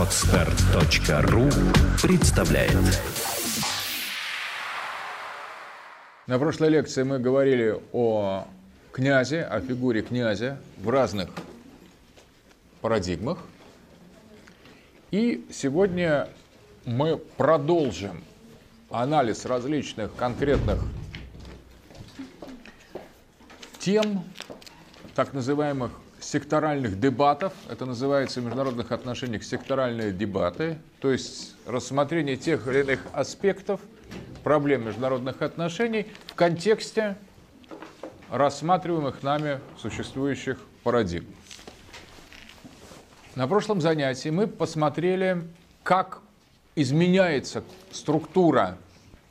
Отстар.ру представляет На прошлой лекции мы говорили о князе, о фигуре князя в разных парадигмах. И сегодня мы продолжим анализ различных конкретных тем, так называемых секторальных дебатов. Это называется в международных отношениях секторальные дебаты, то есть рассмотрение тех или иных аспектов проблем международных отношений в контексте рассматриваемых нами существующих парадигм. На прошлом занятии мы посмотрели, как изменяется структура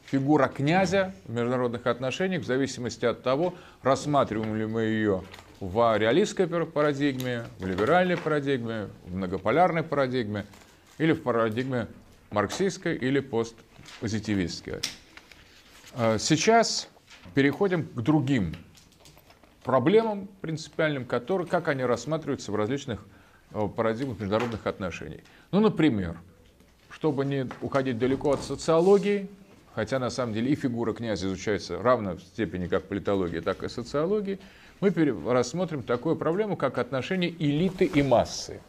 фигура князя в международных отношениях в зависимости от того, рассматриваем ли мы ее в реалистской парадигме, в либеральной парадигме, в многополярной парадигме или в парадигме марксистской или постпозитивистской. А сейчас переходим к другим проблемам принципиальным, которые, как они рассматриваются в различных э, парадигмах международных отношений. Ну, например, чтобы не уходить далеко от социологии, хотя на самом деле и фигура князя изучается равно в степени как политологии, так и социологии, мы рассмотрим такую проблему, как отношение элиты и массы.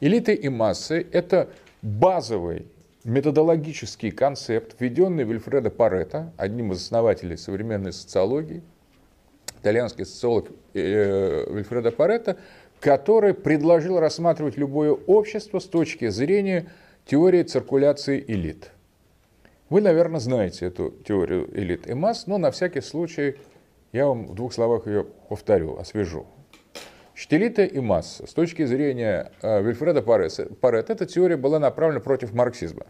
Элиты и массы – это базовый методологический концепт, введенный Вильфредо Паретто, одним из основателей современной социологии, итальянский социолог э, Вильфредо Паретто, который предложил рассматривать любое общество с точки зрения теории циркуляции элит – вы, наверное, знаете эту теорию элит и масс, но на всякий случай я вам в двух словах ее повторю, освежу. Значит, и масса. С точки зрения э, Вильфреда Парет, эта теория была направлена против марксизма.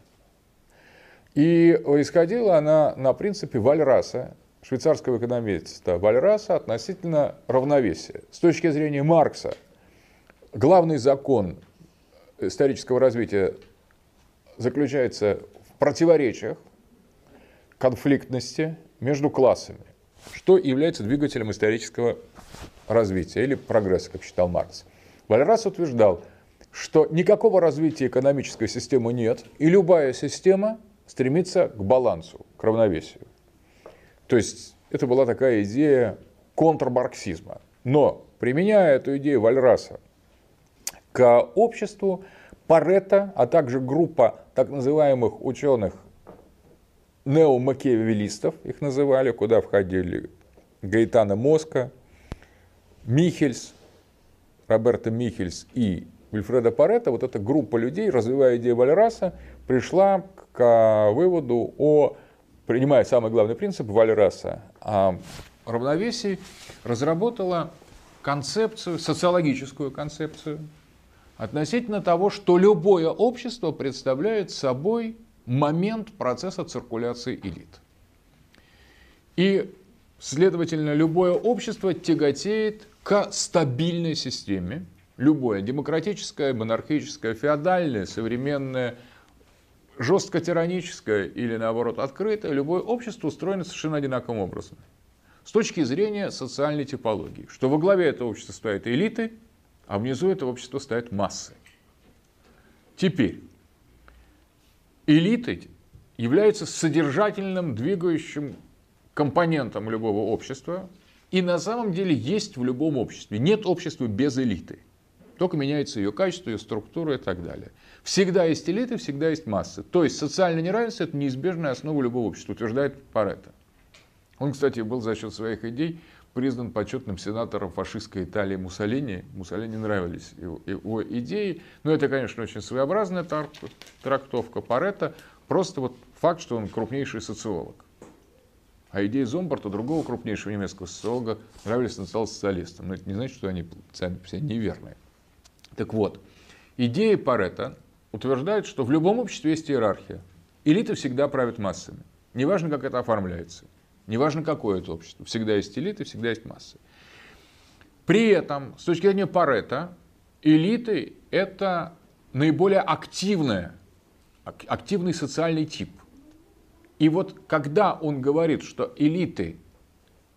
И исходила она на принципе Вальраса, швейцарского экономиста Вальраса относительно равновесия. С точки зрения Маркса, главный закон исторического развития заключается в противоречиях конфликтности между классами, что является двигателем исторического развития или прогресса, как считал Маркс. Вальрас утверждал, что никакого развития экономической системы нет, и любая система стремится к балансу, к равновесию. То есть это была такая идея контрмарксизма. Но применяя эту идею Вальраса к обществу, Паретта, а также группа так называемых ученых неомакиавелистов, их называли, куда входили Гаэтана Моска, Михельс, Роберто Михельс и Вильфреда Паретта, вот эта группа людей, развивая идею Вальраса, пришла к выводу о, принимая самый главный принцип Вальраса, о равновесии, разработала концепцию, социологическую концепцию, относительно того, что любое общество представляет собой момент процесса циркуляции элит. И, следовательно, любое общество тяготеет к стабильной системе, любое, демократическое, монархическое, феодальное, современное, жестко тираническое или, наоборот, открытое, любое общество устроено совершенно одинаковым образом. С точки зрения социальной типологии, что во главе этого общества стоят элиты, а внизу этого общества стоят массы. Теперь, элиты являются содержательным, двигающим компонентом любого общества. И на самом деле есть в любом обществе. Нет общества без элиты. Только меняется ее качество, ее структура и так далее. Всегда есть элиты, всегда есть массы. То есть социальное неравенство – это неизбежная основа любого общества, утверждает Паретто. Он, кстати, был за счет своих идей признан почетным сенатором фашистской Италии Муссолини. Муссолини нравились его, его идеи. Но это, конечно, очень своеобразная трактовка Паретта. Просто вот факт, что он крупнейший социолог. А идеи Зомбарта, другого крупнейшего немецкого социолога, нравились национал-социалистам. Но это не значит, что они сами по неверные. Так вот, идеи Паретта утверждают, что в любом обществе есть иерархия. Элиты всегда правят массами. Неважно, как это оформляется. Неважно, какое это общество. Всегда есть элиты, всегда есть массы. При этом, с точки зрения Паретта, элиты – это наиболее активная, активный социальный тип. И вот когда он говорит, что элиты,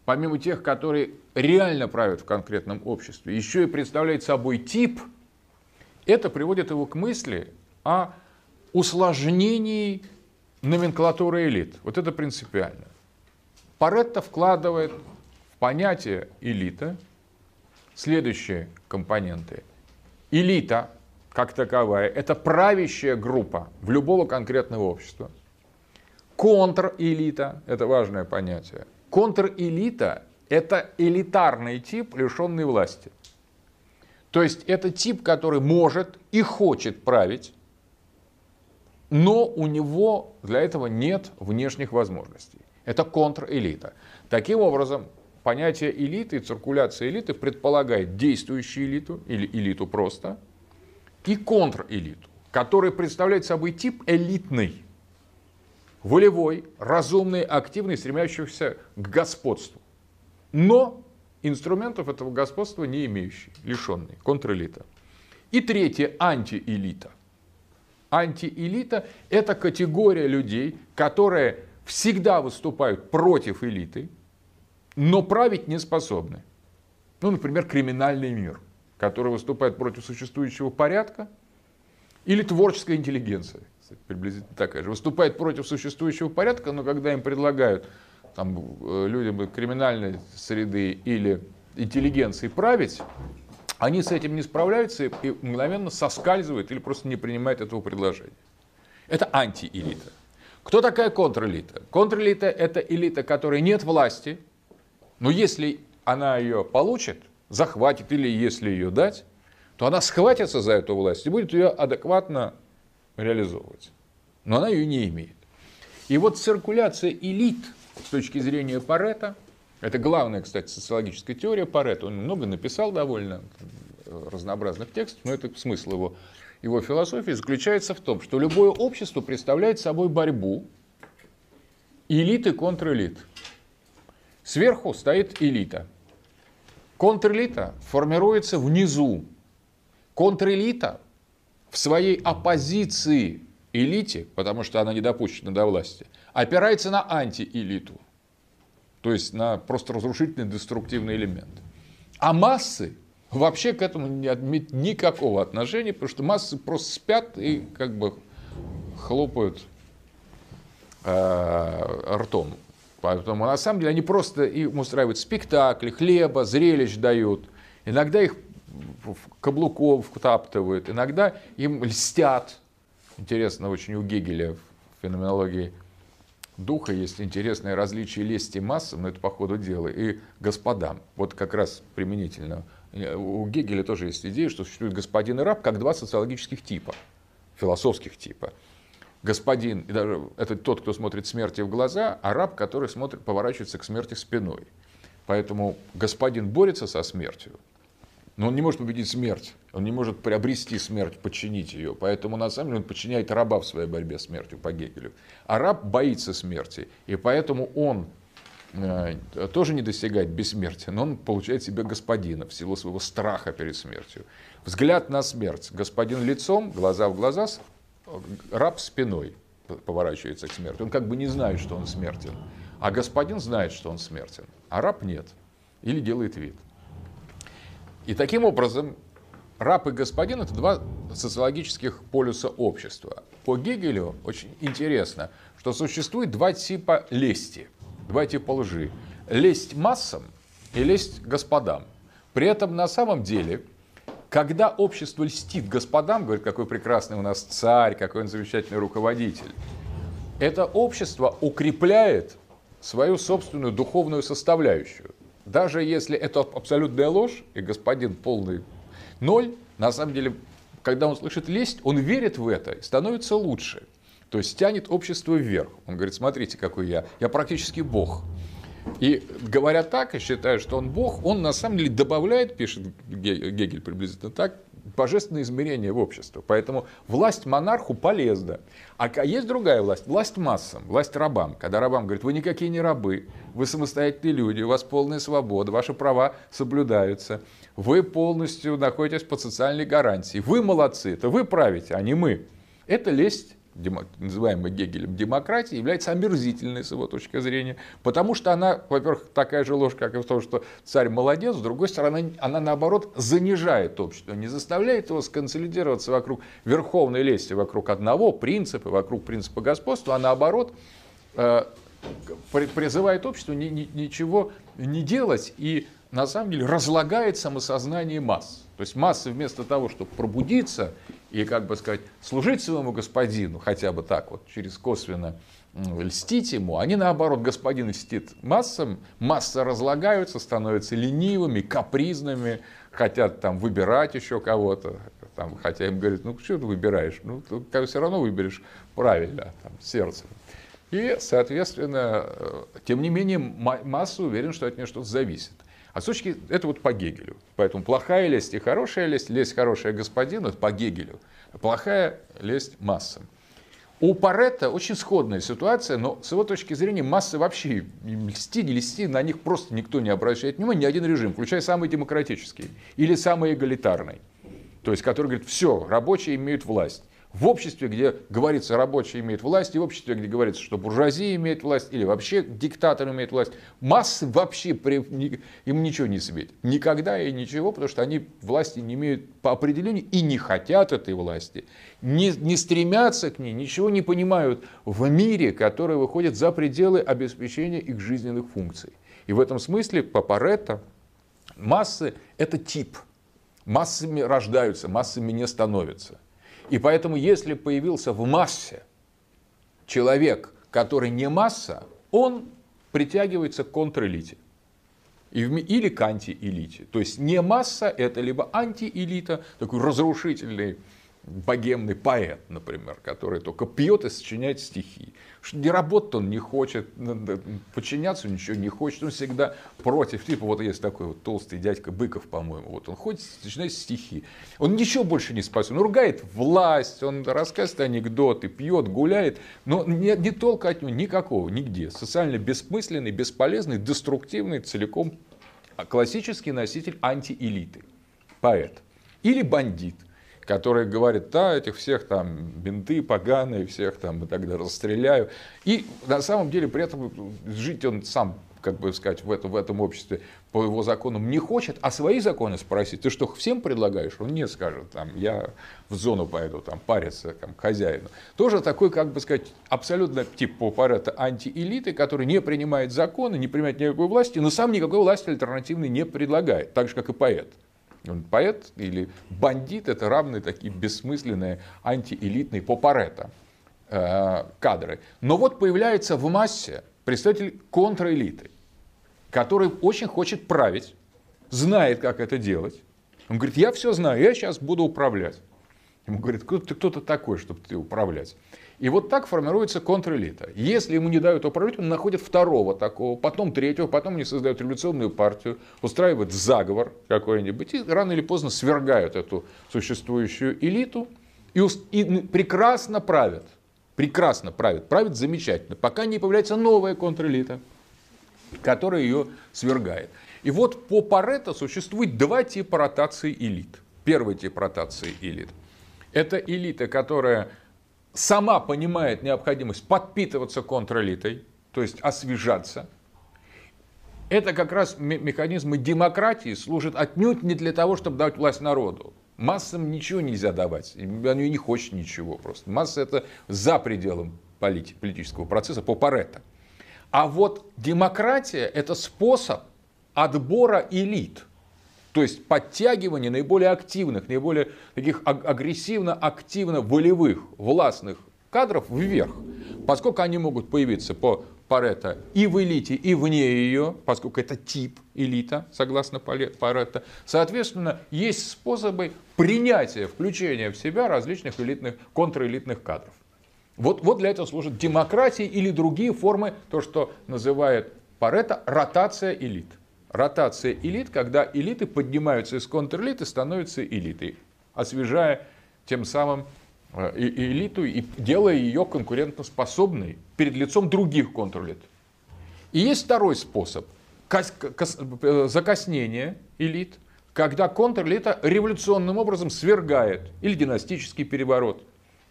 помимо тех, которые реально правят в конкретном обществе, еще и представляют собой тип, это приводит его к мысли, о усложнении номенклатуры элит. Вот это принципиально. Паретто вкладывает в понятие элита следующие компоненты. Элита, как таковая, это правящая группа в любого конкретного общества. Контрэлита, это важное понятие. Контрэлита – это элитарный тип, лишенный власти. То есть это тип, который может и хочет править, но у него для этого нет внешних возможностей. Это контрэлита. Таким образом, понятие элиты и циркуляция элиты предполагает действующую элиту или элиту просто и контрэлиту, который представляет собой тип элитный, волевой, разумный, активный, стремящийся к господству. Но инструментов этого господства не имеющий, лишенный, контрэлита. И третье, антиэлита. Антиэлита – это категория людей, которые всегда выступают против элиты, но править не способны. Ну, например, криминальный мир, который выступает против существующего порядка, или творческая интеллигенция, кстати, приблизительно такая же, выступает против существующего порядка, но когда им предлагают там, э, людям криминальной среды или интеллигенции править, они с этим не справляются и мгновенно соскальзывают или просто не принимают этого предложения. Это антиэлита. Кто такая контрэлита? Контрэлита – это элита, которой нет власти, но если она ее получит, захватит или если ее дать, то она схватится за эту власть и будет ее адекватно реализовывать. Но она ее не имеет. И вот циркуляция элит с точки зрения Парета, это главная, кстати, социологическая теория Парета, он много написал довольно разнообразных текстов, но это смысл его его философии заключается в том, что любое общество представляет собой борьбу элит и контрэлит. Сверху стоит элита. Контрэлита формируется внизу. Контрэлита в своей оппозиции элите, потому что она не допущена до власти, опирается на антиэлиту. То есть на просто разрушительный деструктивный элемент. А массы вообще к этому не имеет никакого отношения, потому что массы просто спят и как бы хлопают э, ртом. Поэтому на самом деле они просто им устраивают спектакли, хлеба, зрелищ дают. Иногда их каблуков втаптывают, иногда им льстят. Интересно очень у Гегеля в феноменологии духа есть интересное различие лести массам, но это по ходу дела, и господам. Вот как раз применительно у Гегеля тоже есть идея, что существует господин и раб как два социологических типа, философских типа. Господин, и даже это тот, кто смотрит смерти в глаза, а раб, который смотрит, поворачивается к смерти спиной. Поэтому господин борется со смертью, но он не может победить смерть, он не может приобрести смерть, подчинить ее. Поэтому на самом деле он подчиняет раба в своей борьбе с смертью по Гегелю. А раб боится смерти, и поэтому он тоже не достигает бессмертия, но он получает себе господина в силу своего страха перед смертью. Взгляд на смерть. Господин лицом, глаза в глаза, раб спиной поворачивается к смерти. Он как бы не знает, что он смертен. А господин знает, что он смертен, а раб нет. Или делает вид. И таким образом раб и господин – это два социологических полюса общества. По Гегелю очень интересно, что существует два типа лести – два типа лжи. Лесть массам и лесть господам. При этом на самом деле, когда общество льстит господам, говорит, какой прекрасный у нас царь, какой он замечательный руководитель, это общество укрепляет свою собственную духовную составляющую. Даже если это абсолютная ложь, и господин полный ноль, на самом деле, когда он слышит лесть, он верит в это и становится лучше. То есть тянет общество вверх. Он говорит, смотрите, какой я. Я практически бог. И говоря так, и считая, что он бог, он на самом деле добавляет, пишет Гегель приблизительно так, божественное измерение в общество. Поэтому власть монарху полезна. А есть другая власть, власть массам, власть рабам. Когда рабам говорят, вы никакие не рабы, вы самостоятельные люди, у вас полная свобода, ваши права соблюдаются, вы полностью находитесь под социальной гарантией, вы молодцы, это вы правите, а не мы. Это лесть называемой Гегелем демократии, является омерзительной с его точки зрения, потому что она, во-первых, такая же ложь, как и в том, что царь молодец, с другой стороны, она, наоборот, занижает общество, не заставляет его сконсолидироваться вокруг верховной лести, вокруг одного принципа, вокруг принципа господства, а наоборот, э, призывает общество ничего не делать и на самом деле разлагает самосознание масс. То есть массы вместо того, чтобы пробудиться и, как бы сказать, служить своему господину, хотя бы так вот, через косвенно льстить ему, они наоборот, господин льстит массам, массы разлагаются, становятся ленивыми, капризными, хотят там выбирать еще кого-то, там, хотя им говорят, ну что ты выбираешь, ну ты все равно выберешь правильно, там, сердцем. И, соответственно, э, тем не менее, масса уверен, что от нее что-то зависит. А с точки, это вот по Гегелю. Поэтому плохая лесть и хорошая лесть, лесть хорошая господину, это по Гегелю. плохая лесть массам. У Паретта очень сходная ситуация, но с его точки зрения массы вообще льсти, не льсти, на них просто никто не обращает внимания, ни один режим, включая самый демократический или самый эгалитарный. То есть, который говорит, все, рабочие имеют власть в обществе, где говорится, рабочие имеют власть, и в обществе, где говорится, что буржуазия имеет власть, или вообще диктатор имеет власть, массы вообще при, им ничего не светит. Никогда и ничего, потому что они власти не имеют по определению и не хотят этой власти, не, не стремятся к ней, ничего не понимают в мире, который выходит за пределы обеспечения их жизненных функций. И в этом смысле по Паретто массы – это тип. Массами рождаются, массами не становятся. И поэтому, если появился в массе человек, который не масса, он притягивается к контрэлите. Или к антиэлите. То есть не масса, это либо антиэлита, такой разрушительный богемный поэт, например, который только пьет и сочиняет стихи. Не работать он не хочет, подчиняться ничего не хочет, он всегда против. Типа вот есть такой вот толстый дядька Быков, по-моему, вот он ходит, сочиняет стихи. Он ничего больше не способен. Он ругает власть, он рассказывает анекдоты, пьет, гуляет, но не, не толка от него никакого, нигде. Социально бессмысленный, бесполезный, деструктивный, целиком классический носитель антиэлиты, поэт. Или бандит – который говорит, да, этих всех там бинты поганые, всех там и тогда расстреляю. И на самом деле при этом жить он сам как бы сказать, в, этом, в этом обществе по его законам не хочет, а свои законы спросить, ты что, всем предлагаешь? Он не скажет, там, я в зону пойду, там, париться там, хозяину. Тоже такой, как бы сказать, абсолютно тип по Паретто антиэлиты, который не принимает законы, не принимает никакой власти, но сам никакой власти альтернативной не предлагает, так же, как и поэт. Он поэт или бандит – это равные такие бессмысленные антиэлитные по э, кадры. Но вот появляется в массе представитель контраэлиты, который очень хочет править, знает, как это делать. Он говорит, я все знаю, я сейчас буду управлять. Ему говорит, кто ты кто-то такой, чтобы ты управлять. И вот так формируется контрэлита. Если ему не дают управлять, он находит второго такого, потом третьего, потом они создают революционную партию, устраивают заговор какой-нибудь и рано или поздно свергают эту существующую элиту и, и прекрасно правят. Прекрасно правят, правят замечательно, пока не появляется новая контрэлита, которая ее свергает. И вот по Паретто существует два типа ротации элит. Первый тип ротации элит – это элита, которая сама понимает необходимость подпитываться контрэлитой, то есть освежаться, это как раз механизмы демократии служат отнюдь не для того, чтобы давать власть народу. Массам ничего нельзя давать, они не хочет ничего просто. Масса это за пределом политического процесса по Паретто. А вот демократия это способ отбора элит – то есть подтягивание наиболее активных, наиболее таких агрессивно-активно волевых, властных кадров вверх. Поскольку они могут появиться по Паретто и в элите, и вне ее, поскольку это тип элита, согласно Паретто, соответственно, есть способы принятия, включения в себя различных элитных, контрэлитных кадров. Вот, вот для этого служит демократия или другие формы, то, что называет Паретто ротация элит ротация элит, когда элиты поднимаются из контрэлиты, становятся элитой, освежая тем самым э, элиту и делая ее конкурентоспособной перед лицом других контрэлит. И есть второй способ э, закоснения элит, когда контрэлита революционным образом свергает или династический переворот,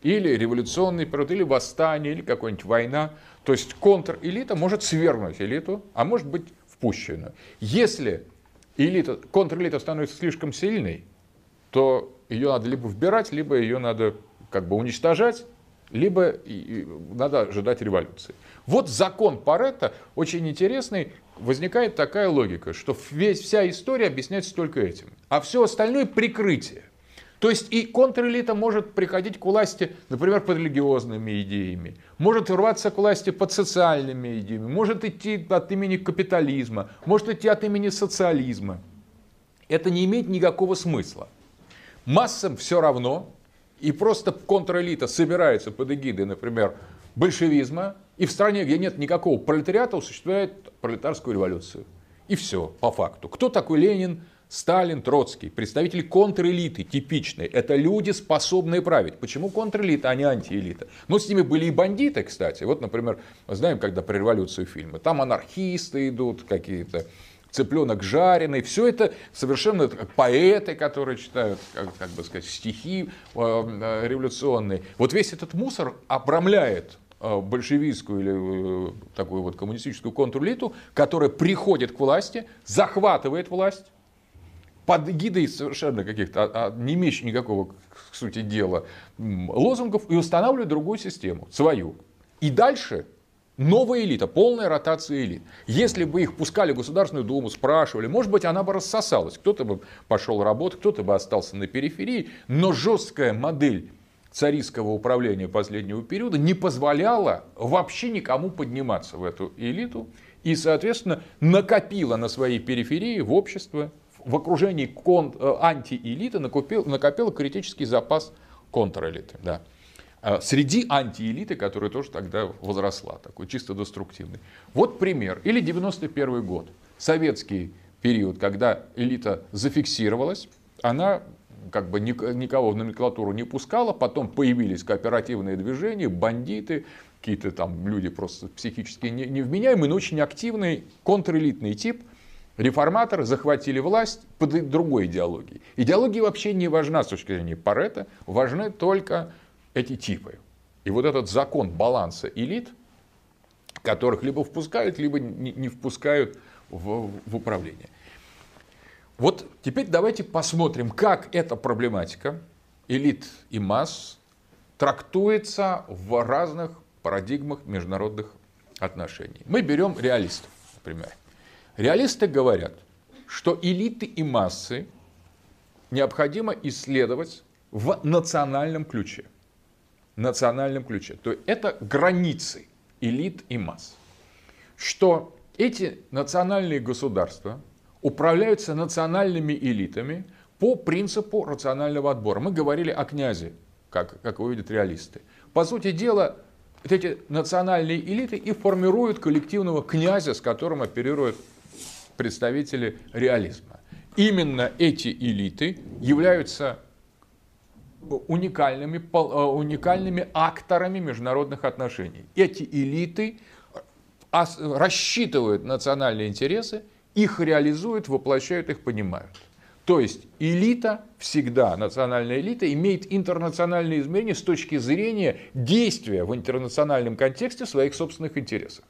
или революционный период, или восстание, или какая-нибудь война. То есть контрэлита может свергнуть элиту, а может быть впущена. Если элита, контрэлита становится слишком сильной, то ее надо либо вбирать, либо ее надо как бы уничтожать, либо надо ожидать революции. Вот закон Паретта очень интересный. Возникает такая логика, что весь, вся история объясняется только этим, а все остальное прикрытие. То есть и контрэлита может приходить к власти, например, под религиозными идеями, может рваться к власти под социальными идеями, может идти от имени капитализма, может идти от имени социализма. Это не имеет никакого смысла. Массам все равно, и просто контрэлита собирается под эгидой, например, большевизма, и в стране, где нет никакого пролетариата, осуществляет пролетарскую революцию. И все, по факту. Кто такой Ленин? Сталин, Троцкий, представители контрэлиты типичные. Это люди, способные править. Почему контрэлита, а не антиэлита? Ну, с ними были и бандиты, кстати. Вот, например, знаем, когда про революцию фильмы. Там анархисты идут какие-то, цыпленок жареный. Все это совершенно поэты, которые читают, как, как бы сказать, стихи э, э, революционные. Вот весь этот мусор обрамляет э, большевистскую или э, такую вот коммунистическую контрэлиту, которая приходит к власти, захватывает власть, под гидой совершенно каких-то, а, а, не имеющих никакого, к сути дела, лозунгов и устанавливают другую систему, свою. И дальше новая элита, полная ротация элит. Если бы их пускали в Государственную Думу, спрашивали, может быть, она бы рассосалась. Кто-то бы пошел работать, кто-то бы остался на периферии. Но жесткая модель царистского управления последнего периода не позволяла вообще никому подниматься в эту элиту. И, соответственно, накопила на своей периферии в общество в окружении кон, э, антиэлиты накопил, накопил критический запас контрэлиты. Да. А среди антиэлиты, которая тоже тогда возросла, такой чисто деструктивный. Вот пример. Или 91 год. Советский период, когда элита зафиксировалась, она как бы никого в номенклатуру не пускала, потом появились кооперативные движения, бандиты, какие-то там люди просто психически невменяемые, но очень активный контрэлитный тип, Реформаторы захватили власть под другой идеологией. Идеология вообще не важна с точки зрения Парета, важны только эти типы. И вот этот закон баланса элит, которых либо впускают, либо не впускают в, в управление. Вот теперь давайте посмотрим, как эта проблематика элит и масс трактуется в разных парадигмах международных отношений. Мы берем реалистов, например. Реалисты говорят, что элиты и массы необходимо исследовать в национальном ключе. Национальном ключе. То есть это границы элит и масс. Что эти национальные государства управляются национальными элитами по принципу рационального отбора. Мы говорили о князе, как, как увидят реалисты. По сути дела, эти национальные элиты и формируют коллективного князя, с которым оперирует представители реализма. Именно эти элиты являются уникальными, э, уникальными акторами международных отношений. Эти элиты рассчитывают национальные интересы, их реализуют, воплощают их, понимают. То есть элита всегда, национальная элита, имеет интернациональные измерения с точки зрения действия в интернациональном контексте своих собственных интересов.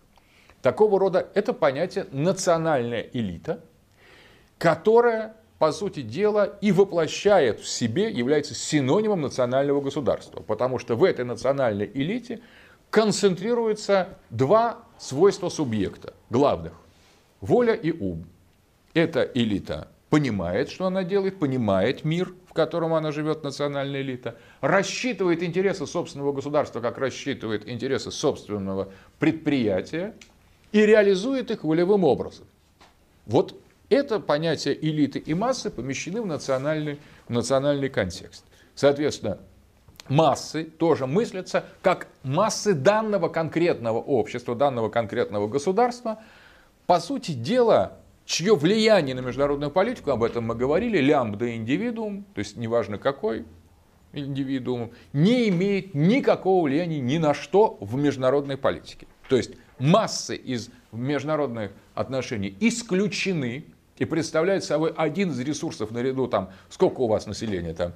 Такого рода это понятие национальная элита, которая, по сути дела, и воплощает в себе, является синонимом национального государства. Потому что в этой национальной элите концентрируются два свойства субъекта, главных. Воля и ум. Эта элита понимает, что она делает, понимает мир, в котором она живет, национальная элита, рассчитывает интересы собственного государства, как рассчитывает интересы собственного предприятия, и реализует их волевым образом. Вот это понятие элиты и массы помещены в национальный, в национальный контекст. Соответственно, массы тоже мыслятся как массы данного конкретного общества, данного конкретного государства, по сути дела, чье влияние на международную политику, об этом мы говорили, лямбда индивидуум, то есть неважно какой индивидуум, не имеет никакого влияния ни на что в международной политике. То есть массы из международных отношений исключены и представляют собой один из ресурсов наряду там, сколько у вас населения там,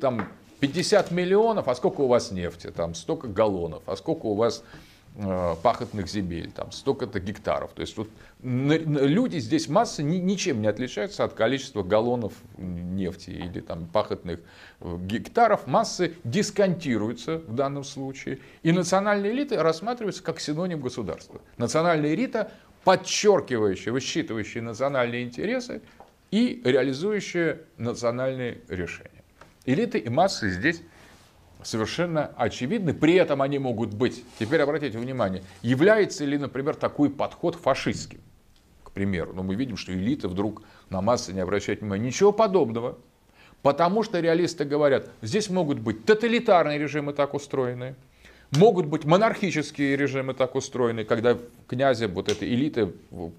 там 50 миллионов, а сколько у вас нефти? Там столько галлонов, а сколько у вас пахотных земель, там столько-то гектаров. То есть вот люди здесь масса ни, ничем не отличаются от количества галлонов нефти или там пахотных э, гектаров. Массы дисконтируются в данном случае. И национальная элита рассматривается как синоним государства. Национальная элита, подчеркивающая, высчитывающая национальные интересы и реализующая национальные решения. Элиты и массы здесь совершенно очевидны, при этом они могут быть, теперь обратите внимание, является ли, например, такой подход фашистским, к примеру. Но мы видим, что элита вдруг на массы не обращает внимания. Ничего подобного. Потому что реалисты говорят, здесь могут быть тоталитарные режимы так устроенные, могут быть монархические режимы так устроены, когда князем вот этой элиты,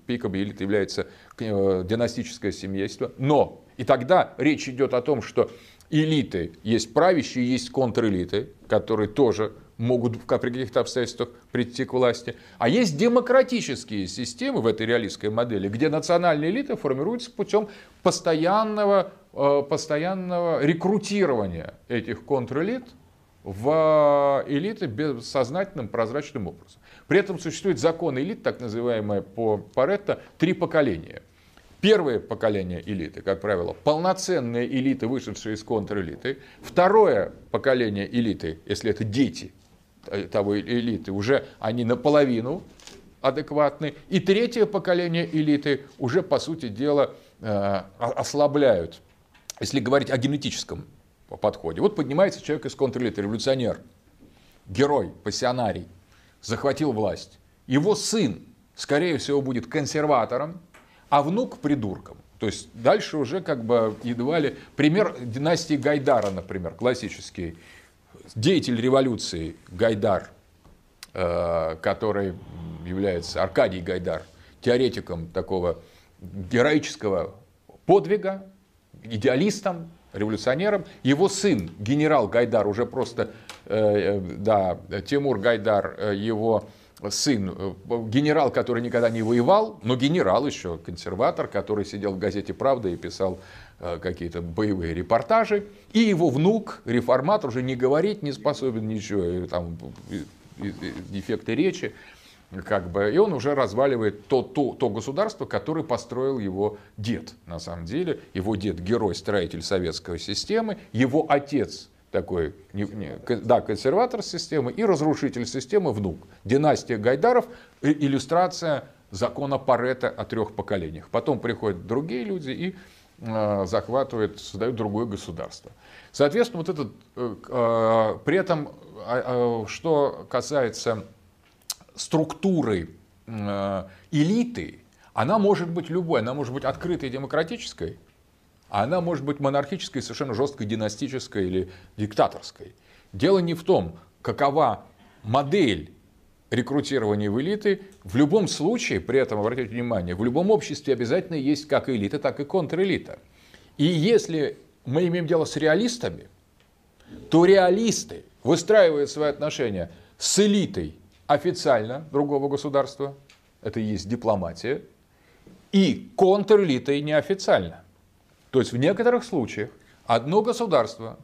пиком элиты является э, династическое семейство. Но и тогда речь идет о том, что элиты есть правящие, есть контрэлиты, которые тоже могут в каких-то обстоятельствах прийти к власти. А есть демократические системы в этой реалистской модели, где национальная элита формируется путем постоянного, э, постоянного рекрутирования этих контрэлит в элиты бессознательным прозрачным образом. При этом существует закон элит, так называемое по Паретто, три поколения – Первое поколение элиты, как правило, полноценные элиты, вышедшие из контрэлиты. Второе поколение элиты, если это дети того элиты, уже они наполовину адекватны. И третье поколение элиты уже, по сути дела, э, ослабляют, если говорить о генетическом подходе. Вот поднимается человек из контрэлиты, революционер, герой, пассионарий, захватил власть. Его сын, скорее всего, будет консерватором, а внук придурком. То есть дальше уже как бы едва ли... Пример династии Гайдара, например, классический. Деятель революции Гайдар, э, который является Аркадий Гайдар, теоретиком такого героического подвига, идеалистом, революционером. Его сын, генерал Гайдар, уже просто, э, э, да, Тимур Гайдар, его сын, э, генерал, который никогда не воевал, но генерал еще, консерватор, который сидел в газете «Правда» и писал э, какие-то боевые репортажи, и его внук, реформатор, уже не говорить не способен ничего, там, дефекты речи, как бы, и он уже разваливает то, то, то государство, которое построил его дед, на самом деле. Его дед – герой, строитель советской системы, его отец такой, не, не, да, консерватор системы и разрушитель системы внук. Династия Гайдаров, иллюстрация закона Парета о трех поколениях. Потом приходят другие люди и э, захватывают, создают другое государство. Соответственно, вот этот, э, э, при этом, э, что касается структуры э, элиты, она может быть любой, она может быть открытой демократической, а она может быть монархической, совершенно жесткой, династической или диктаторской. Дело не в том, какова модель рекрутирования в элиты. В любом случае, при этом, обратите внимание, в любом обществе обязательно есть как элита, так и контрэлита. И если мы имеем дело с реалистами, то реалисты выстраивают свои отношения с элитой официально другого государства, это и есть дипломатия, и контрэлитой неофициально. То есть в некоторых случаях одно государство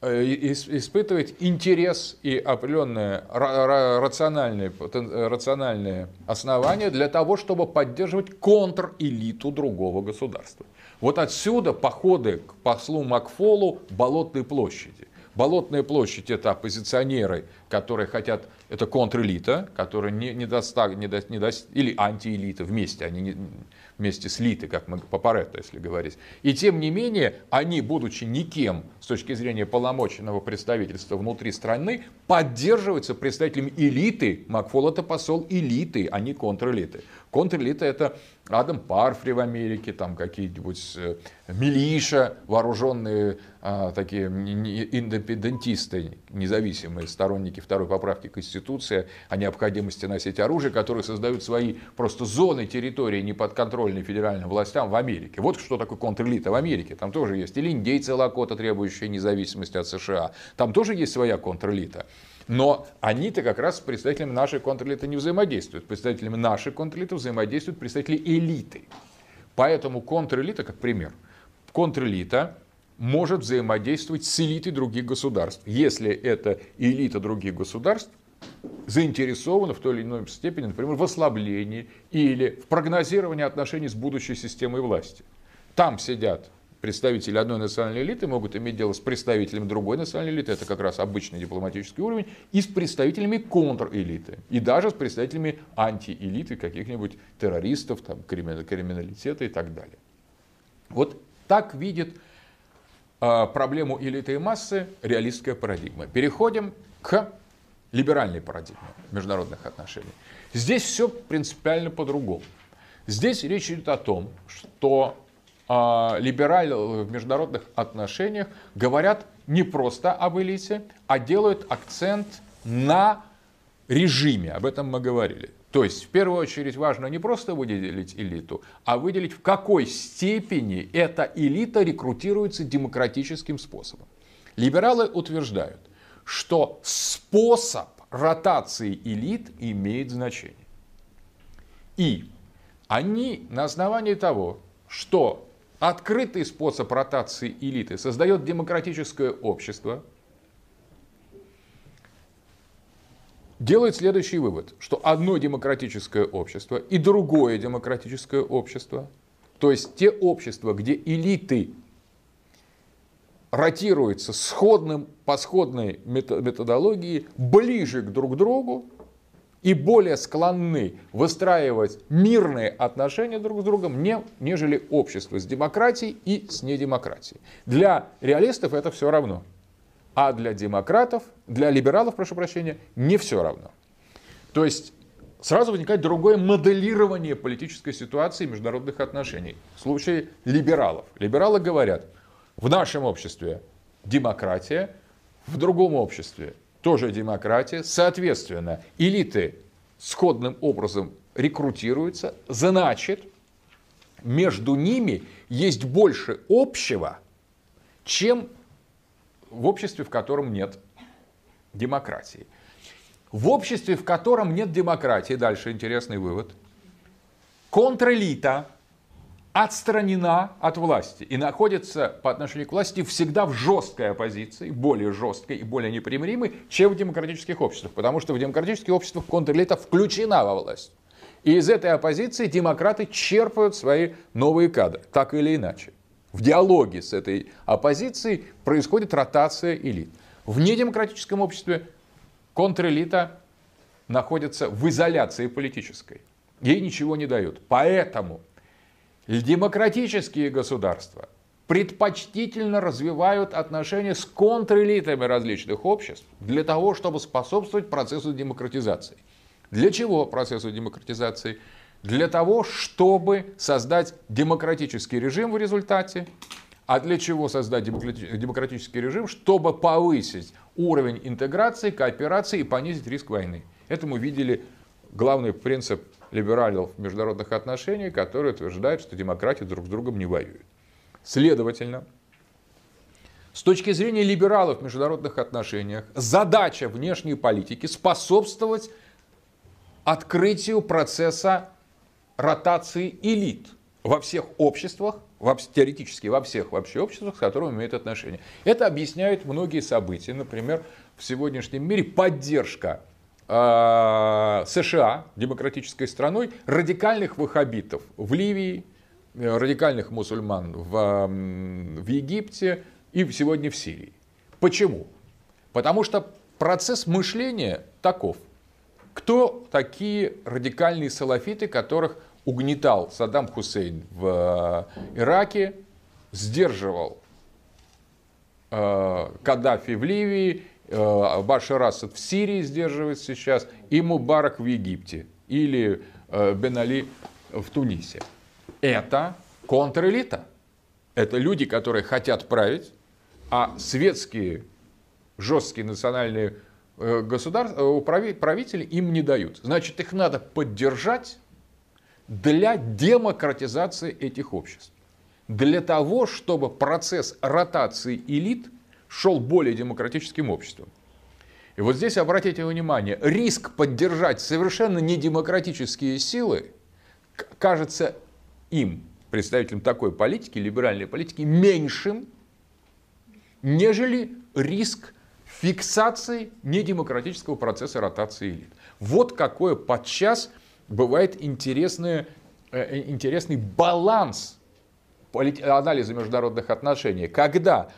э, испытывает интерес и определенные рациональные, рациональные основания для того, чтобы поддерживать контрэлиту другого государства. Вот отсюда походы к послу Макфолу Болотной площади. Болотная площадь – это оппозиционеры, которые хотят, это контрэлита, которые не, не, доста, не, до, не до, или антиэлита вместе, они не, вместе с Литой, как мы по Паретто, если говорить. И тем не менее, они, будучи никем с точки зрения полномоченного представительства внутри страны, поддерживаются представителями элиты. Макфол это посол элиты, а не контрэлиты. Контрэлита это Адам Парфри в Америке, там какие-нибудь э, милиша, вооруженные а, такие индепендентисты, независимые сторонники второй поправки Конституции о необходимости носить оружие, которые создают свои просто зоны территории неподконтрольной федеральным властям в Америке. Вот что такое контрэлита в Америке. Там тоже есть или индейцы Лакота, требующие независимости от США. Там тоже есть своя контрэлита. Но они-то как раз с представителями нашей контрэлиты не взаимодействуют. Представителями нашей контрэлиты взаимодействуют представители элиты. Поэтому контрэлита, как пример, контрэлита может взаимодействовать с элитой других государств, если это элита других государств заинтересована в той или иной степени, например, в ослаблении или в прогнозировании отношений с будущей системой власти. Там сидят представители одной национальной элиты, могут иметь дело с представителями другой национальной элиты, это как раз обычный дипломатический уровень, и с представителями контрэлиты, и даже с представителями антиэлиты, каких-нибудь террористов, там, криминалитета и так далее. Вот так видит э, проблему элиты и массы реалистская парадигма. Переходим к либеральной парадигме международных отношений. Здесь все принципиально по-другому. Здесь речь идет о том, что э, либералы в международных отношениях говорят не просто об элите, а делают акцент на режиме. Об этом мы говорили. То есть, в первую очередь, важно не просто выделить элиту, а выделить, в какой степени эта элита рекрутируется демократическим способом. Либералы утверждают, что способ ротации элит имеет значение. И они на основании того, что открытый способ ротации элиты создает демократическое общество, делает следующий вывод, что одно демократическое общество и другое демократическое общество, то есть те общества, где элиты ротируются сходным, по сходной методологии, ближе к друг другу и более склонны выстраивать мирные отношения друг с другом, не, нежели общество с демократией и с недемократией. Для реалистов это все равно. А для демократов, для либералов, прошу прощения, не все равно. То есть сразу возникает другое моделирование политической ситуации и международных отношений. В случае либералов. Либералы говорят, в нашем обществе демократия, в другом обществе тоже демократия. Соответственно, элиты сходным образом рекрутируются, значит, между ними есть больше общего, чем в обществе, в котором нет демократии. В обществе, в котором нет демократии, дальше интересный вывод, контрэлита отстранена от власти и находится по отношению к власти всегда в жесткой оппозиции, более жесткой и более непримиримой, чем в демократических обществах. Потому что в демократических обществах контрэлита включена во власть. И из этой оппозиции демократы черпают свои новые кадры, так или иначе. В диалоге с этой оппозицией происходит ротация элит. В недемократическом обществе контрэлита находится в изоляции политической. Ей ничего не дают. Поэтому демократические государства предпочтительно развивают отношения с контрэлитами различных обществ для того, чтобы способствовать процессу демократизации. Для чего процессу демократизации? Для того, чтобы создать демократический режим в результате. А для чего создать демократический режим? Чтобы повысить уровень интеграции, кооперации и понизить риск войны. Это мы видели главный принцип либералов международных отношениях, которые утверждают, что демократии друг с другом не воюют. Следовательно, с точки зрения либералов в международных отношениях, задача внешней политики способствовать открытию процесса ротации элит во всех обществах, во, теоретически во всех вообще обществах, с которыми имеют отношение. Это объясняет многие события. Например, в сегодняшнем мире поддержка США, демократической страной, радикальных ваххабитов в Ливии, э, радикальных мусульман в, в Египте и сегодня в Сирии. Почему? Потому что процесс мышления таков. Кто такие радикальные салафиты, которых угнетал Саддам Хусейн в э, Ираке, сдерживал э, Каддафи в Ливии, э, Башар Асад в Сирии сдерживает сейчас, и Мубарак в Египте, или Бен Али в Тунисе. Это контрэлита. Это люди, которые хотят править, а светские, жесткие национальные государства, правители им не дают. Значит, их надо поддержать для демократизации этих обществ. Для того, чтобы процесс ротации элит шел более демократическим обществом. И вот здесь обратите внимание, риск поддержать совершенно недемократические силы кажется им, представителям такой политики, либеральной политики, меньшим, нежели риск фиксации недемократического процесса ротации элит. Вот какое подчас бывает интересный, э, интересный баланс анализа международных отношений, когда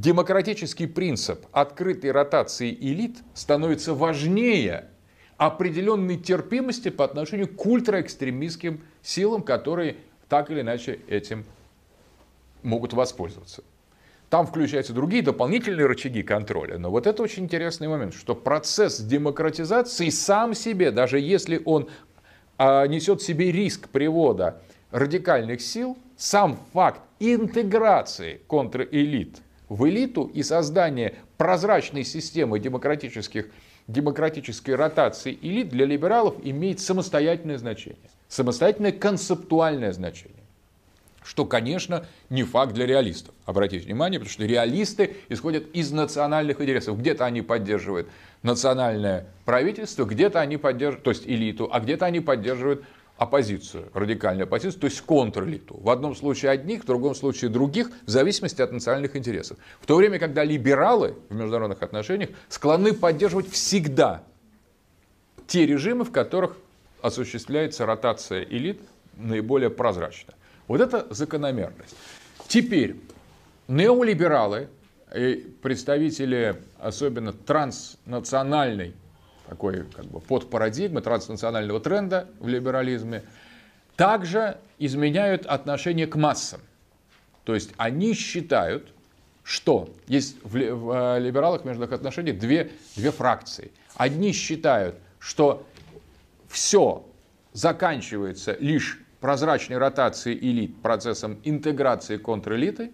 демократический принцип открытой ротации элит становится важнее определенной терпимости по отношению к ультраэкстремистским силам, которые так или иначе этим могут воспользоваться. Там включаются другие дополнительные рычаги контроля. Но вот это очень интересный момент, что процесс демократизации сам себе, даже если он а, несет в себе риск привода радикальных сил, сам факт интеграции контрэлит в элиту и создания прозрачной системы демократических, демократической ротации элит для либералов имеет самостоятельное значение, самостоятельное концептуальное значение что, конечно, не факт для реалистов. Обратите внимание, потому что реалисты исходят из национальных интересов. Где-то они поддерживают национальное правительство, где-то они поддерживают, то есть элиту, а где-то они поддерживают оппозицию, радикальную оппозицию, то есть контрэлиту. В одном случае одних, в другом случае других, в зависимости от национальных интересов. В то время, когда либералы в международных отношениях склонны поддерживать всегда те режимы, в которых осуществляется ротация элит наиболее прозрачно. Вот это закономерность. Теперь неолибералы, представители особенно транснациональной такой как бы подпарадигмы, транснационального тренда в либерализме, также изменяют отношение к массам. То есть они считают, что есть в, э, либералах международных отношениях две, две фракции. Одни считают, что все заканчивается лишь прозрачной ротации элит процессом интеграции контрэлиты.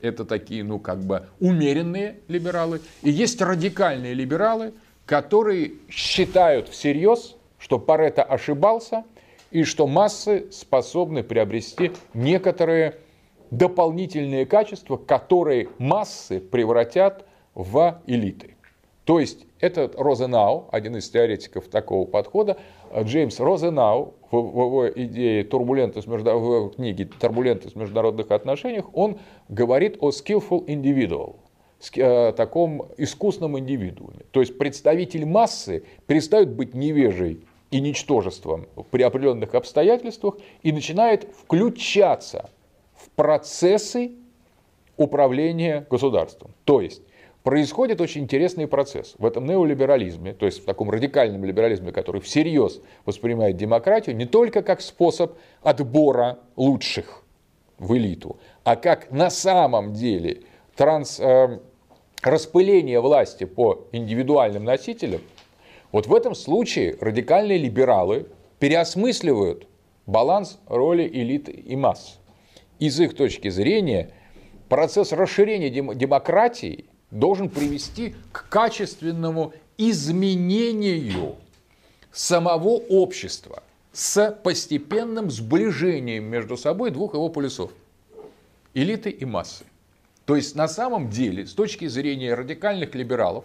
Это такие, ну, как бы умеренные либералы. И есть радикальные либералы, которые считают всерьез, что Парето ошибался и что массы способны приобрести некоторые дополнительные качества, которые массы превратят в элиты. То есть этот Розенау, один из теоретиков такого подхода, Джеймс Розенау в, в его идее турбулентность, в книге «Турбулентность в международных отношениях» он говорит о skillful individual, таком искусном индивидууме. То есть представитель массы перестает быть невежей и ничтожеством при определенных обстоятельствах и начинает включаться в процессы управления государством. То есть происходит очень интересный процесс. В этом неолиберализме, то есть в таком радикальном либерализме, который всерьез воспринимает демократию не только как способ отбора лучших в элиту, а как на самом деле транс, э, распыление власти по индивидуальным носителям, вот в этом случае радикальные либералы переосмысливают баланс роли элиты и масс. Из их точки зрения процесс расширения дем- демократии – должен привести к качественному изменению самого общества с постепенным сближением между собой двух его полюсов – элиты и массы. То есть на самом деле, с точки зрения радикальных либералов,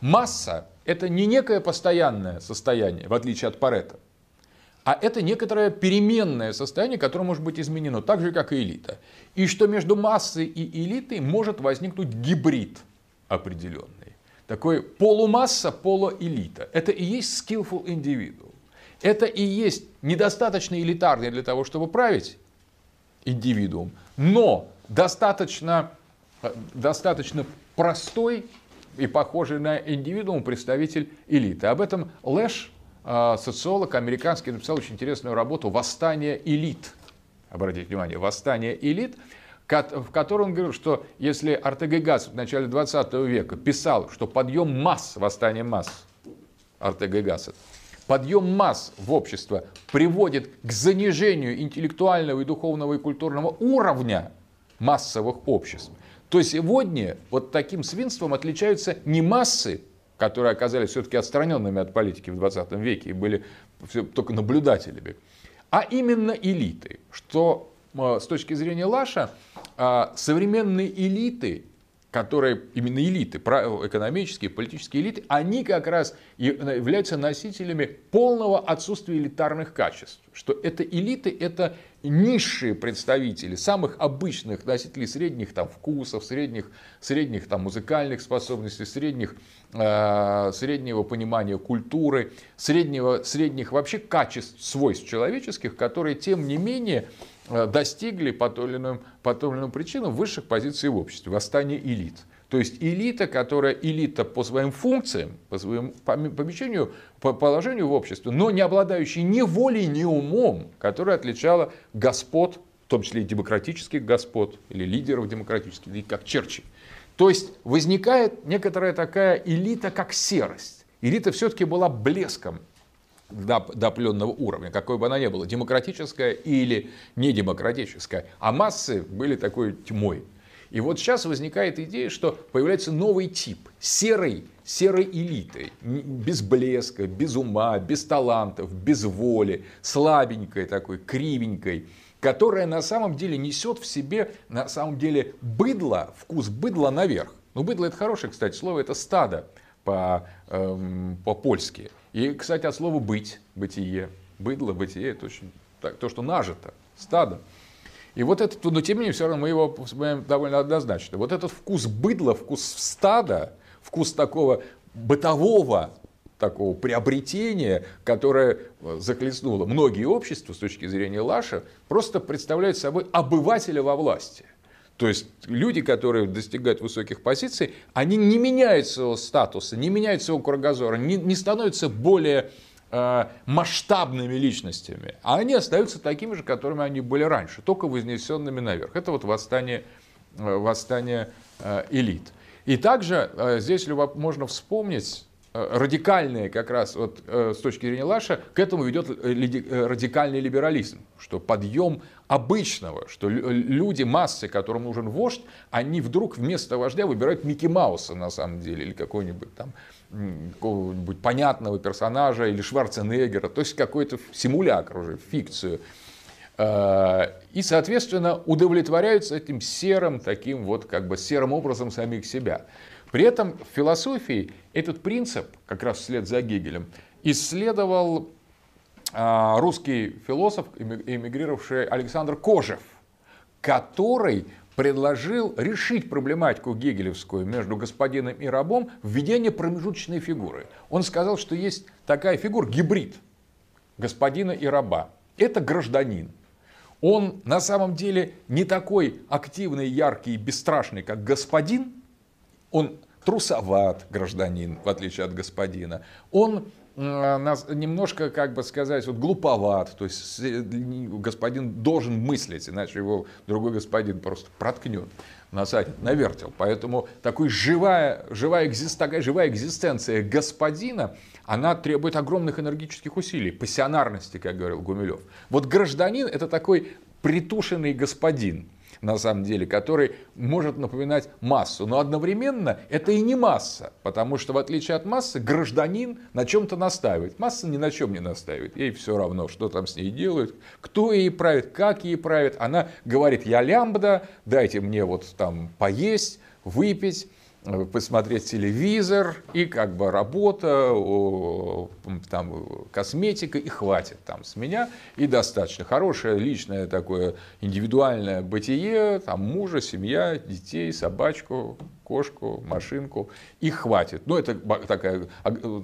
масса – это не некое постоянное состояние, в отличие от Парета, а это некоторое переменное состояние, которое может быть изменено, так же, как и элита. И что между массой и элитой может возникнуть гибрид определенный. Такой полумасса, полуэлита. Это и есть skillful individual. Это и есть недостаточно элитарный для того, чтобы править индивидуум, но достаточно, достаточно простой и похожий на индивидуум представитель элиты. Об этом Лэш а, социолог американский написал очень интересную работу «Восстание элит». Обратите внимание, «Восстание элит», в которой он говорил, что если Артега Гасс в начале 20 века писал, что подъем масс, восстание масс, Артега Гасс, подъем масс в общество приводит к занижению интеллектуального и духовного и культурного уровня массовых обществ, то сегодня вот таким свинством отличаются не массы, которые оказались все-таки отстраненными от политики в 20 веке и были только наблюдателями, а именно элиты, что э, с точки зрения Лаша а, современные элиты которые именно элиты, экономические, политические элиты, они как раз являются носителями полного отсутствия элитарных качеств. Что это элиты, это низшие представители самых обычных носителей средних там, вкусов, средних, средних там, музыкальных способностей, средних, э, среднего понимания культуры, среднего, средних вообще качеств, свойств человеческих, которые тем не менее Э, достигли по той или иной, по той причинам высших позиций в обществе, восстание элит. То есть элита, которая элита по своим функциям, по своему помещению, по положению в обществе, но не обладающая ни волей, ни умом, которая отличала господ, в том числе и демократических господ, или лидеров демократических, или как Черчилль. То есть возникает некоторая такая элита, как серость. Элита все-таки была блеском до, до определенного уровня, какой бы она ни была, демократическая или недемократическая. А массы были такой тьмой. И вот сейчас возникает идея, что появляется новый тип серой, серой элиты, без блеска, без ума, без талантов, без воли, слабенькой такой, кривенькой, которая на самом деле несет в себе, на самом деле, быдло, вкус быдла наверх. Ну, быдло это хорошее, кстати, слово, это стадо по, эм, по-польски. И, кстати, от слова «быть», «бытие», «быдло», «бытие» – это очень так, то, что нажито, стадо. И вот этот, но тем не менее, все равно мы его вспоминаем довольно однозначно. Вот этот вкус быдла, вкус стада, вкус такого бытового такого приобретения, которое захлестнуло многие общества с точки зрения Лаша, просто представляет собой обывателя во власти – то есть люди, которые достигают высоких позиций, они не меняют своего статуса, не меняют своего кругозора, не, не становятся более э, масштабными личностями, а они остаются такими же, которыми они были раньше, только вознесенными наверх. Это вот восстание, э, восстание э, элит. И также э, здесь можно вспомнить Э, радикальные как раз вот, э, с точки зрения Лаша, к этому ведет радикальный либерализм, что подъем обычного, что люди, массы, которым нужен вождь, они вдруг вместо вождя выбирают Микки Мауса на самом деле, или какой-нибудь там какого-нибудь понятного персонажа, или Шварценеггера, то есть какой-то симулякр уже, фикцию. И, соответственно, удовлетворяются этим серым, таким вот как бы серым образом самих себя. При этом в философии этот принцип, как раз вслед за Гегелем, исследовал а, русский философ, эмигрировавший Александр Кожев, который предложил решить проблематику гегелевскую между господином и рабом введение промежуточной фигуры. Он сказал, что есть такая фигура, гибрид господина и раба. Это гражданин. Он на самом деле не такой активный, яркий и бесстрашный, как господин, он трусоват, гражданин, в отличие от господина. Он немножко, как бы сказать, вот глуповат, то есть господин должен мыслить, иначе его другой господин просто проткнет, насадит, навертел. Поэтому такой живая, живая, такая живая экзистенция господина, она требует огромных энергических усилий, пассионарности, как говорил Гумилев. Вот гражданин это такой притушенный господин, на самом деле, который может напоминать массу. Но одновременно это и не масса, потому что в отличие от массы гражданин на чем-то настаивает. Масса ни на чем не настаивает. Ей все равно, что там с ней делают, кто ей правит, как ей правит. Она говорит, я лямбда, дайте мне вот там поесть, выпить посмотреть телевизор и как бы работа, там, косметика и хватит там с меня и достаточно. Хорошее личное такое индивидуальное бытие, там мужа, семья, детей, собачку, кошку, машинку, и хватит. Ну, это такая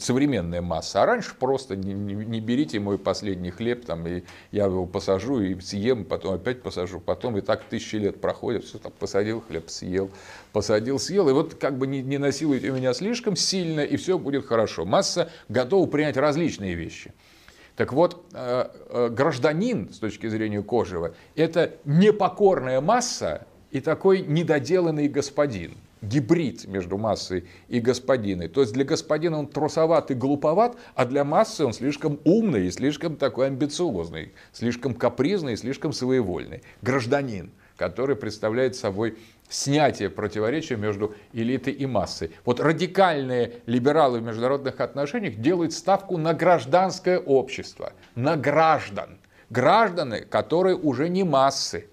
современная масса. А раньше просто не, не, не берите мой последний хлеб, там, и я его посажу и съем, потом опять посажу, потом и так тысячи лет проходят, все там посадил хлеб, съел, посадил, съел, и вот как бы не, не насилуйте меня слишком сильно, и все будет хорошо. Масса готова принять различные вещи. Так вот, э, э, гражданин, с точки зрения Кожева, это непокорная масса и такой недоделанный господин гибрид между массой и господиной. То есть для господина он трусоват и глуповат, а для массы он слишком умный и слишком такой амбициозный, слишком капризный и слишком своевольный. Гражданин, который представляет собой снятие противоречия между элитой и массой. Вот радикальные либералы в международных отношениях делают ставку на гражданское общество, на граждан. Граждане, которые уже не массы,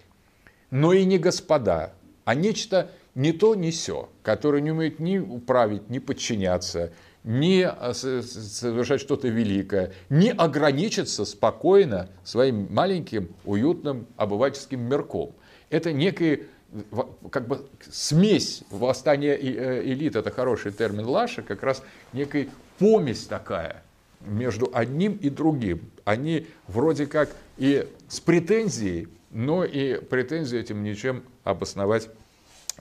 но и не господа, а нечто ни то, ни сё, который не умеет ни управить, ни подчиняться, не э, совершать что-то великое, не ограничиться спокойно своим маленьким, уютным обывательским мирком. Это некая как бы смесь восстания э, элит, это хороший термин Лаша, как раз некая помесь такая между одним и другим. Они вроде как и с претензией, но и претензии этим ничем обосновать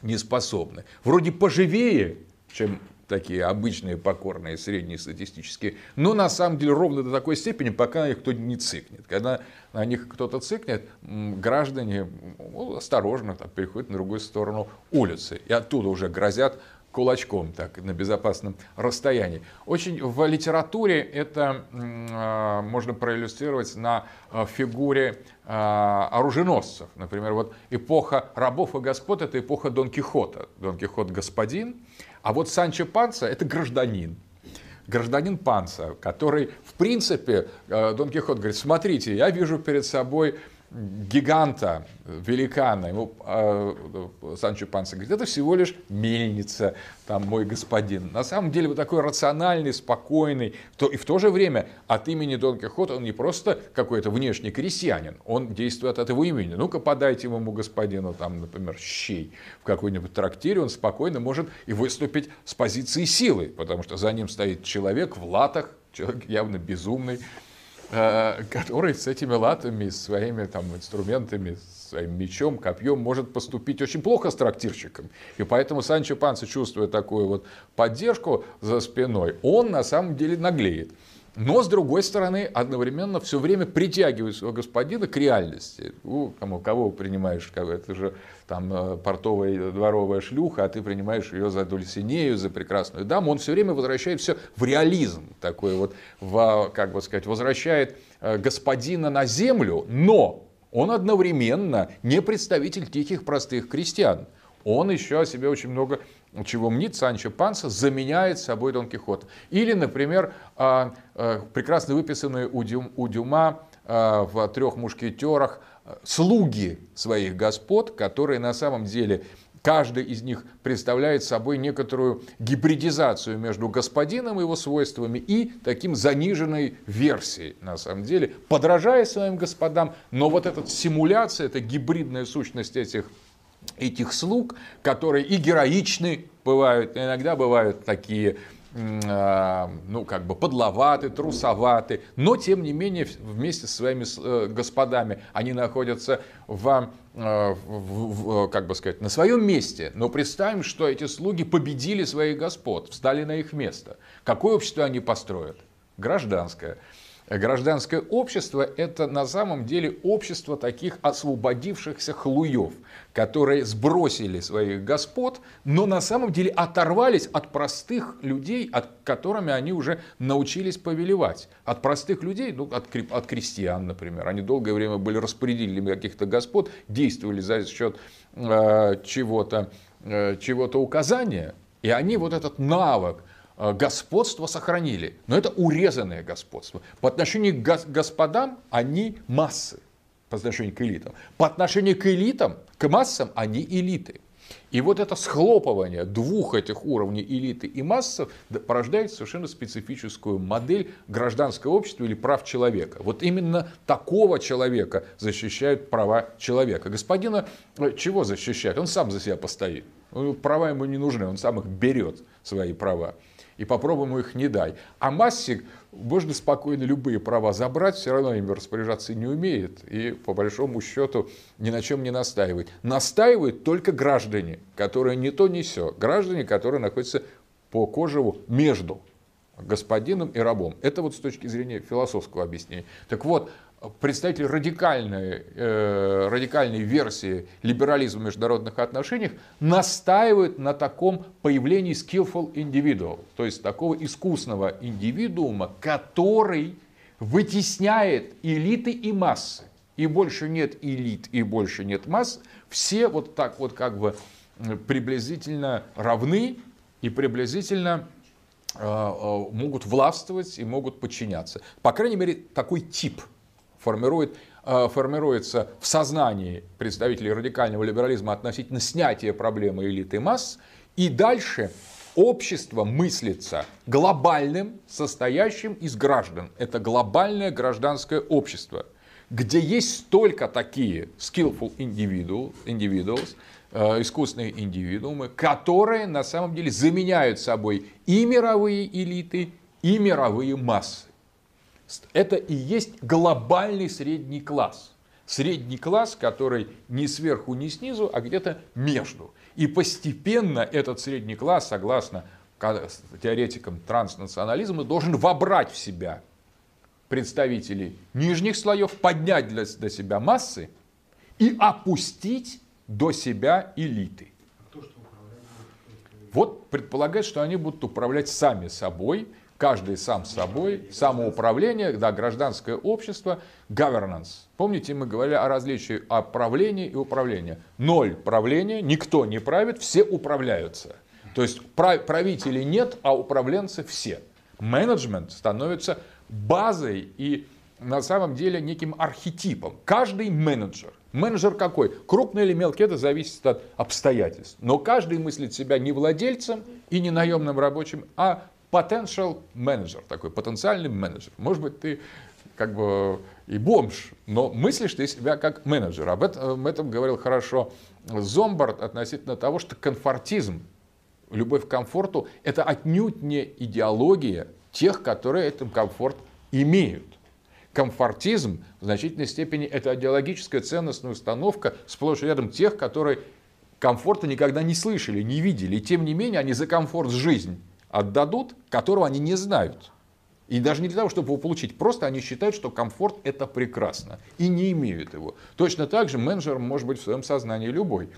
не способны. Вроде поживее, чем такие обычные, покорные, средние статистические, но на самом деле ровно до такой степени, пока на них кто не цикнет. Когда на них кто-то цикнет, граждане ну, осторожно так, переходят на другую сторону улицы и оттуда уже грозят кулачком так, на безопасном расстоянии. Очень в литературе это э, можно проиллюстрировать на э, фигуре э, оруженосцев. Например, вот эпоха рабов и господ – это эпоха Дон Кихота. Дон Кихот – господин, а вот Санчо Панса – это гражданин. Гражданин Панса, который, в принципе, э, Дон Кихот говорит, смотрите, я вижу перед собой гиганта, великана, ему э, Санчо Панса говорит, это всего лишь мельница, там, мой господин. На самом деле, вот такой рациональный, спокойный, то, и в то же время от имени Дон Кихота он не просто какой-то внешний крестьянин, он действует от его имени. Ну-ка, подайте моему господину, там, например, щей в какой-нибудь трактире, он спокойно может и выступить с позиции силы, потому что за ним стоит человек в латах, человек явно безумный, который с этими латами, своими там инструментами, своим мечом, копьем может поступить очень плохо с трактирщиком. И поэтому Санчо Панса, чувствуя такую вот поддержку за спиной, он на самом деле наглеет но, с другой стороны, одновременно все время притягивает своего господина к реальности. У кому, кого принимаешь, это же там э, портовая дворовая шлюха, а ты принимаешь ее за Дульсинею, за прекрасную даму. Он все время возвращает все в реализм, такой вот, в, как бы сказать, возвращает э, господина на землю, но он одновременно не представитель тихих простых крестьян. Он еще о себе очень много чего мнит Санчо Панса, заменяет собой Дон Кихот. Или, например, а, а, прекрасно выписанные у Дюма а, в «Трех мушкетерах» слуги своих господ, которые на самом деле каждый из них представляет собой некоторую гибридизацию между господином и его свойствами и таким заниженной версией, на самом деле, подражая своим господам, но вот эта симуляция, эта гибридная сущность этих этих слуг, которые и героичны бывают, иногда бывают такие а, ну, как бы подловаты, трусоваты, но, тем не менее, вместе со своими э, господами они находятся в, э, в, в, как бы сказать, на своем месте. Но представим, что эти слуги победили своих господ, встали на их место. Какое общество они построят? Гражданское. Гражданское общество – это на самом деле общество таких освободившихся хлуев, которые сбросили своих господ, но на самом деле оторвались от простых людей, от которыми они уже научились повелевать. От простых людей, ну, от, от крестьян, например. Они долгое время были распорядителями каких-то господ, действовали за счет э, чего-то э, чего указания, и они вот этот навык господство сохранили, но это урезанное господство. По отношению к господам они массы, по отношению к элитам. По отношению к элитам, к массам они элиты. И вот это схлопывание двух этих уровней элиты и массов порождает совершенно специфическую модель гражданского общества или прав человека. Вот именно такого человека защищают права человека. Господина э, чего защищает? Он сам за себя постоит. Права ему не нужны, он сам их берет, свои права и попробуем их не дай. А массе можно спокойно любые права забрать, все равно ими распоряжаться не умеет и по большому счету ни на чем не настаивает. Настаивают только граждане, которые не то не все. Граждане, которые находятся по кожеву между господином и рабом. Это вот с точки зрения философского объяснения. Так вот, представители радикальной, э, радикальной версии либерализма в международных отношениях настаивают на таком появлении skillful individual, то есть такого искусного индивидуума, который вытесняет элиты и массы. И больше нет элит, и больше нет масс. Все вот так вот как бы приблизительно равны и приблизительно э, э, могут властвовать и могут подчиняться. По крайней мере, такой тип формирует, э, формируется в сознании представителей радикального либерализма относительно снятия проблемы элиты масс, и дальше общество мыслится глобальным, состоящим из граждан. Это глобальное гражданское общество, где есть только такие skillful individuals, individuals э, искусственные индивидуумы, которые на самом деле заменяют собой и мировые элиты, и мировые массы. Это и есть глобальный средний класс. Средний класс, который не сверху, не снизу, а где-то между. И постепенно этот средний класс, согласно теоретикам транснационализма, должен вобрать в себя представителей нижних слоев, поднять для, для себя массы и опустить до себя элиты. Вот предполагает, что они будут управлять сами собой, каждый сам собой, самоуправление, да, гражданское общество, governance. Помните, мы говорили о различии о правлении и управлении. Ноль правления, никто не правит, все управляются. То есть правителей нет, а управленцы все. Менеджмент становится базой и на самом деле неким архетипом. Каждый менеджер. Менеджер какой? Крупный или мелкий, это зависит от обстоятельств. Но каждый мыслит себя не владельцем и не наемным рабочим, а potential менеджер, такой потенциальный менеджер. Может быть, ты как бы и бомж, но мыслишь ты себя как менеджер. Об этом, об этом говорил хорошо Зомбард относительно того, что конфортизм, любовь к комфорту, это отнюдь не идеология тех, которые этот комфорт имеют. Комфортизм в значительной степени это идеологическая ценностная установка сплошь рядом тех, которые комфорта никогда не слышали, не видели. И тем не менее они за комфорт жизнь отдадут, которого они не знают. И даже не для того, чтобы его получить, просто они считают, что комфорт это прекрасно и не имеют его. Точно так же менеджер может быть в своем сознании любой.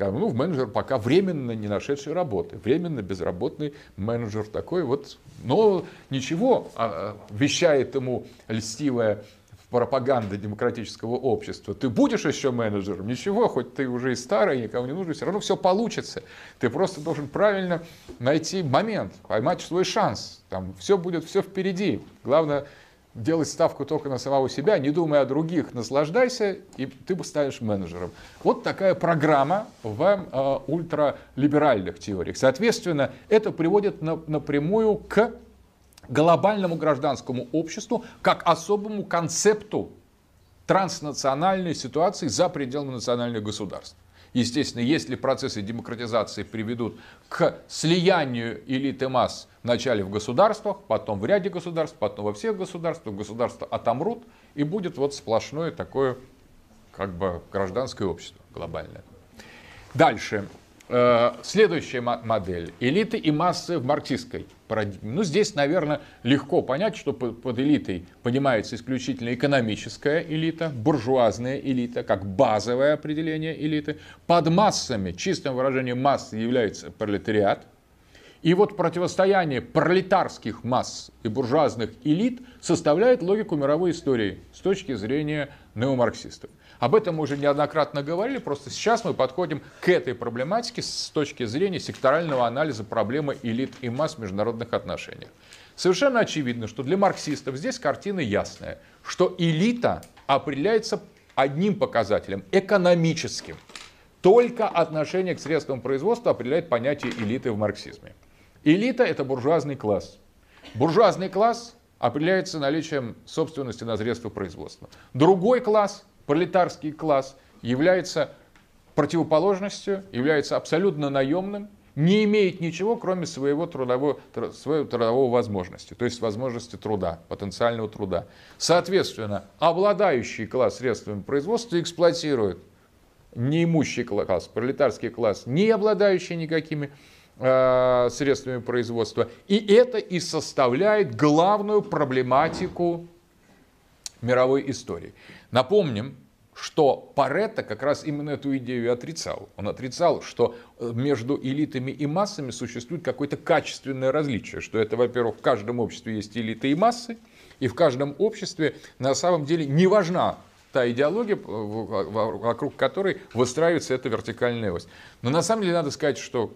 Ну, менеджер пока временно не нашедший работы, временно безработный менеджер такой вот. Но ничего, а, а, вещает ему льстивая пропаганда демократического общества. Ты будешь еще менеджером? Ничего, хоть ты уже и старый, никому не нужен, все равно все получится. Ты просто должен правильно найти момент, поймать свой шанс. Там все будет, все впереди. Главное, делать ставку только на самого себя, не думая о других, наслаждайся, и ты станешь менеджером. Вот такая программа в э, ультралиберальных теориях. Соответственно, это приводит на, напрямую к глобальному гражданскому обществу как особому концепту транснациональной ситуации за пределами национальных государств. Естественно, если процессы демократизации приведут к слиянию элиты масс вначале в государствах, потом в ряде государств, потом во всех государствах, государства отомрут, и будет вот сплошное такое как бы гражданское общество глобальное. Дальше. Э, следующая модель. Элиты и массы в марксистской парадигме. Ну, здесь, наверное, легко понять, что под элитой понимается исключительно экономическая элита, буржуазная элита, как базовое определение элиты. Под массами, чистым выражением массы, является пролетариат. И вот противостояние пролетарских масс и буржуазных элит составляет логику мировой истории с точки зрения неомарксистов. Об этом мы уже неоднократно говорили, просто сейчас мы подходим к этой проблематике с точки зрения секторального анализа проблемы элит и масс в международных отношениях. Совершенно очевидно, что для марксистов здесь картина ясная, что элита определяется одним показателем – экономическим. Только отношение к средствам производства определяет понятие элиты в марксизме. Элита – это буржуазный класс. Буржуазный класс определяется наличием собственности на средства производства. Другой класс пролетарский класс является противоположностью, является абсолютно наемным, не имеет ничего, кроме своего трудового, своей трудовой возможности, то есть возможности труда, потенциального труда. Соответственно, обладающий класс средствами производства эксплуатирует неимущий класс, пролетарский класс, не обладающий никакими э, средствами производства. И это и составляет главную проблематику мировой истории. Напомним, что Паретто как раз именно эту идею и отрицал. Он отрицал, что э, между элитами и массами существует какое-то качественное различие, что это, во-первых, в каждом обществе есть элиты и массы, и в каждом обществе на самом деле не важна та идеология, вокруг которой выстраивается эта вертикальная ось. Но на самом деле надо сказать, что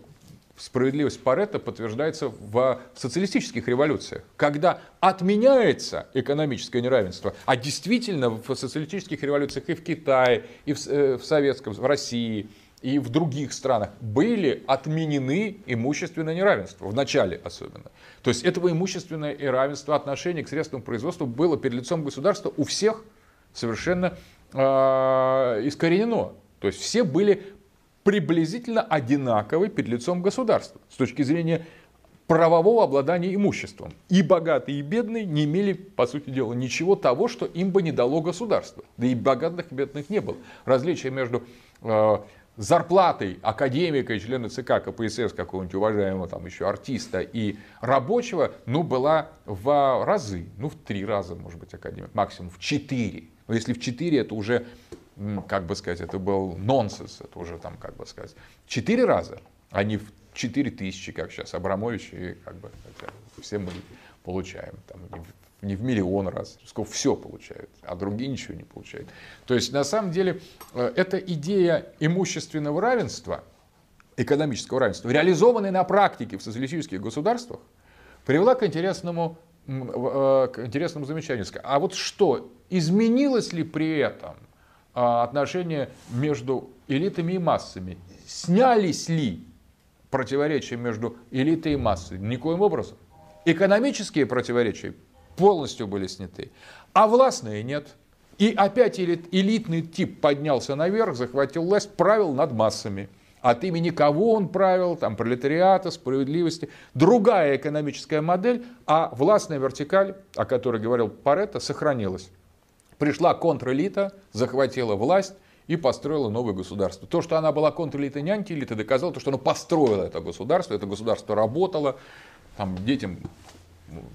справедливость Паретта подтверждается в социалистических революциях, когда отменяется экономическое неравенство, а действительно в социалистических революциях и в Китае, и в, э, в Советском, в России, и в других странах были отменены имущественное неравенство, в начале особенно. То есть этого имущественное и равенство отношения к средствам производства было перед лицом государства у всех совершенно э, искоренено. То есть все были приблизительно одинаковы перед лицом государства с точки зрения правового обладания имуществом. И богатые, и бедные не имели, по сути дела, ничего того, что им бы не дало государство. Да и богатых и бедных не было. Различие между э, зарплатой академика и члена ЦК КПСС, какого-нибудь уважаемого там еще артиста и рабочего, ну, была в разы, ну, в три раза, может быть, академик, максимум в четыре. Но если в четыре, это уже как бы сказать, это был нонсенс, это уже там, как бы сказать, четыре раза, а не в четыре тысячи, как сейчас Абрамович, и как бы все мы получаем, там, не, в, не в миллион раз, сколько все получают, а другие ничего не получают. То есть, на самом деле, э, эта идея имущественного равенства, экономического равенства, реализованная на практике в социалистических государствах, привела к интересному, э, к интересному замечанию. А вот что, изменилось ли при этом – отношения между элитами и массами. Снялись ли противоречия между элитой и массой? Никоим образом. Экономические противоречия полностью были сняты, а властные нет. И опять элитный тип поднялся наверх, захватил власть, правил над массами. От имени кого он правил, там, пролетариата, справедливости. Другая экономическая модель, а властная вертикаль, о которой говорил Паретто, сохранилась. Пришла контрэлита, захватила власть и построила новое государство. То, что она была контрэлитой, не антиэлитой, доказало то, что она построила это государство, это государство работало, там детям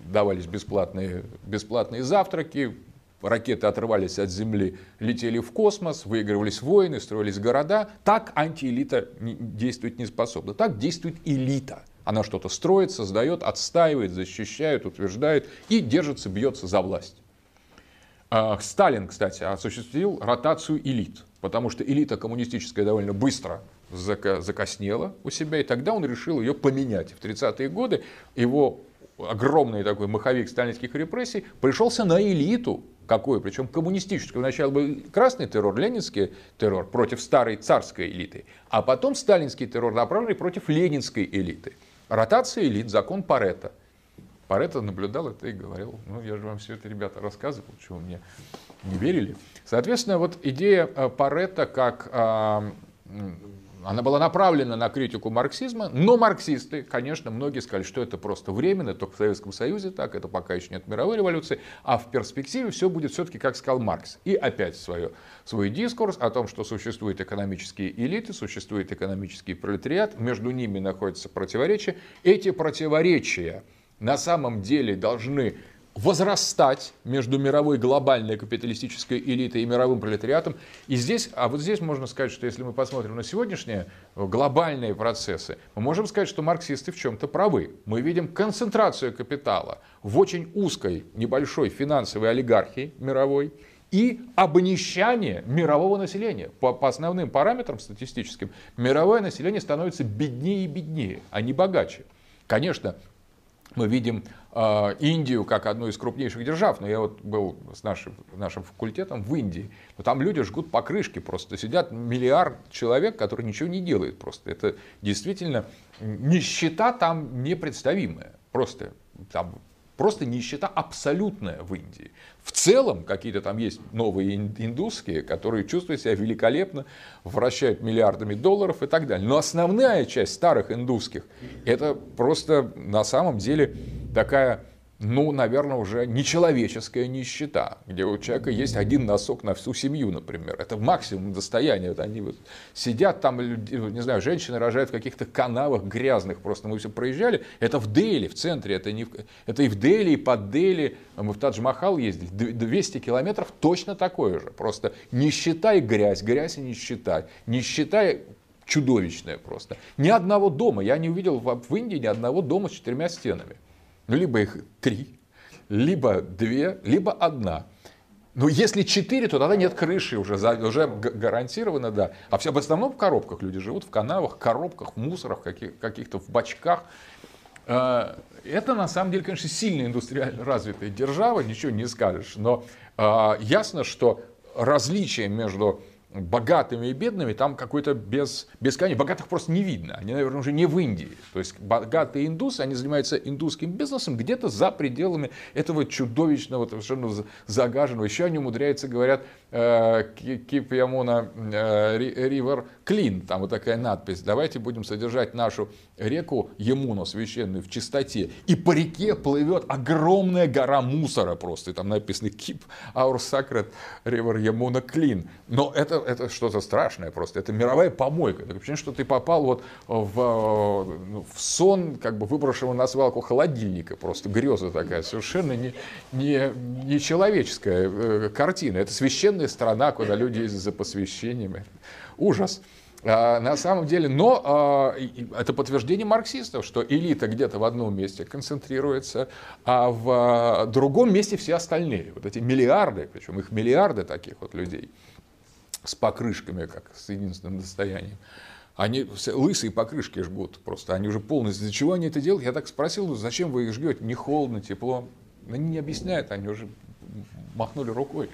давались бесплатные, бесплатные завтраки, ракеты отрывались от Земли, летели в космос, выигрывались войны, строились города. Так антиэлита действовать не способна. Так действует элита. Она что-то строит, создает, отстаивает, защищает, утверждает и держится, бьется за власть. А, Сталин, кстати, осуществил ротацию элит, потому что элита коммунистическая довольно быстро закоснела у себя, и тогда он решил ее поменять. В 30-е годы его огромный такой маховик сталинских репрессий пришелся на элиту, какой, причем коммунистическую. Вначале был красный террор, ленинский террор против старой царской элиты, а потом сталинский террор направленный против ленинской элиты. Ротация элит, закон Паретта – Паретто наблюдал это и говорил, ну я же вам все это, ребята, рассказывал, чего мне не верили. Соответственно, вот идея э, Паретто как а, она была направлена на критику марксизма, но марксисты, конечно, многие сказали, что это просто временно, только в Советском Союзе так, это пока еще нет мировой революции, а в перспективе все будет все-таки, как сказал Маркс. И опять свое, свой дискурс о том, что существуют экономические элиты, существует экономический пролетариат, между ними находятся противоречия. Эти противоречия – на самом деле должны возрастать между мировой глобальной капиталистической элитой и мировым пролетариатом. И здесь, а вот здесь можно сказать, что если мы посмотрим на сегодняшние глобальные процессы, мы можем сказать, что марксисты в чем-то правы. Мы видим концентрацию капитала в очень узкой, небольшой финансовой олигархии мировой и обнищание мирового населения. По, по основным параметрам статистическим, мировое население становится беднее и беднее, а не богаче. Конечно, мы видим э, Индию как одну из крупнейших держав. Но я вот был с нашим, нашим факультетом в Индии. Но там люди жгут покрышки просто. Сидят миллиард человек, который ничего не делает просто. Это действительно нищета там непредставимая. Просто там просто нищета абсолютная в Индии. В целом какие-то там есть новые индусские, которые чувствуют себя великолепно, вращают миллиардами долларов и так далее. Но основная часть старых индусских это просто на самом деле такая ну, наверное, уже нечеловеческая нищета, где у человека есть один носок на всю семью, например. Это максимум достояния. Вот они вот сидят там, не знаю, женщины рожают в каких-то канавах грязных. Просто мы все проезжали. Это в Дели, в центре. Это, не в... это и в Дели, и под Дели. Мы в Тадж-Махал ездили. 200 километров точно такое же. Просто нищета и грязь, грязь и нищета. Нищета чудовищная просто. Ни одного дома. Я не увидел в Индии ни одного дома с четырьмя стенами. Ну, либо их три, либо две, либо одна. Но если 4, то тогда нет крыши уже, уже гарантированно, да. А все в основном в коробках люди живут, в канавах, коробках, мусорах, каких, каких-то в бачках. Э, это на самом деле, конечно, сильно индустриально развитая держава, ничего не скажешь. Но э, ясно, что различие между богатыми и бедными там какой-то без, бесконечный. Богатых просто не видно. Они, наверное, уже не в Индии. То есть богатые индусы, они занимаются индусским бизнесом где-то за пределами этого чудовищного, совершенно загаженного. Еще они умудряются, говорят, Keep Yamuna River Clean. Там вот такая надпись. Давайте будем содержать нашу реку Емуну священную в чистоте. И по реке плывет огромная гора мусора просто. И там написано Keep Our Sacred River Yamuna Clean. Но это, это что-то страшное просто. Это мировая помойка. Так ощущение, что ты попал вот в, ну, в сон, как бы выброшенного на свалку холодильника. Просто греза такая. Совершенно не, не, не человеческая э, картина. Это священная страна, куда люди ездят за посвящениями. Ужас. А, на самом деле, но а, это подтверждение марксистов, что элита где-то в одном месте концентрируется, а в а, другом месте все остальные. Вот эти миллиарды, причем их миллиарды таких вот людей с покрышками, как с единственным достоянием. Они все лысые покрышки жгут просто. Они уже полностью. Для чего они это делают? Я так спросил, зачем вы их жгете? Не холодно, тепло. Они не объясняют, они уже махнули рукой.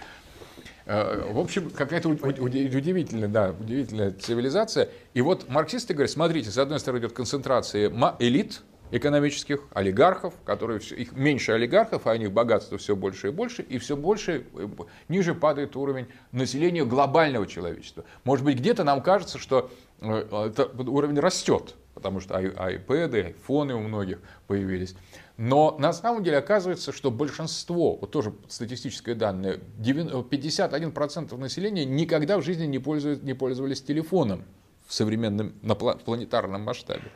Э, в общем, какая-то удивительная, да, удивительная цивилизация. И вот марксисты говорят, смотрите, с одной стороны идет концентрация элит, экономических, олигархов, которые все, их меньше олигархов, а у них богатство все больше и больше, и все больше, э, ниже падает уровень населения глобального человечества. Может быть, где-то нам кажется, что э, этот уровень растет, потому что iPad, айфоны у многих появились. Но на самом деле оказывается, что большинство, вот тоже статистическое данное, 51% населения никогда в жизни не, пользуют, не пользовались телефоном в современном, на планетарном масштабе.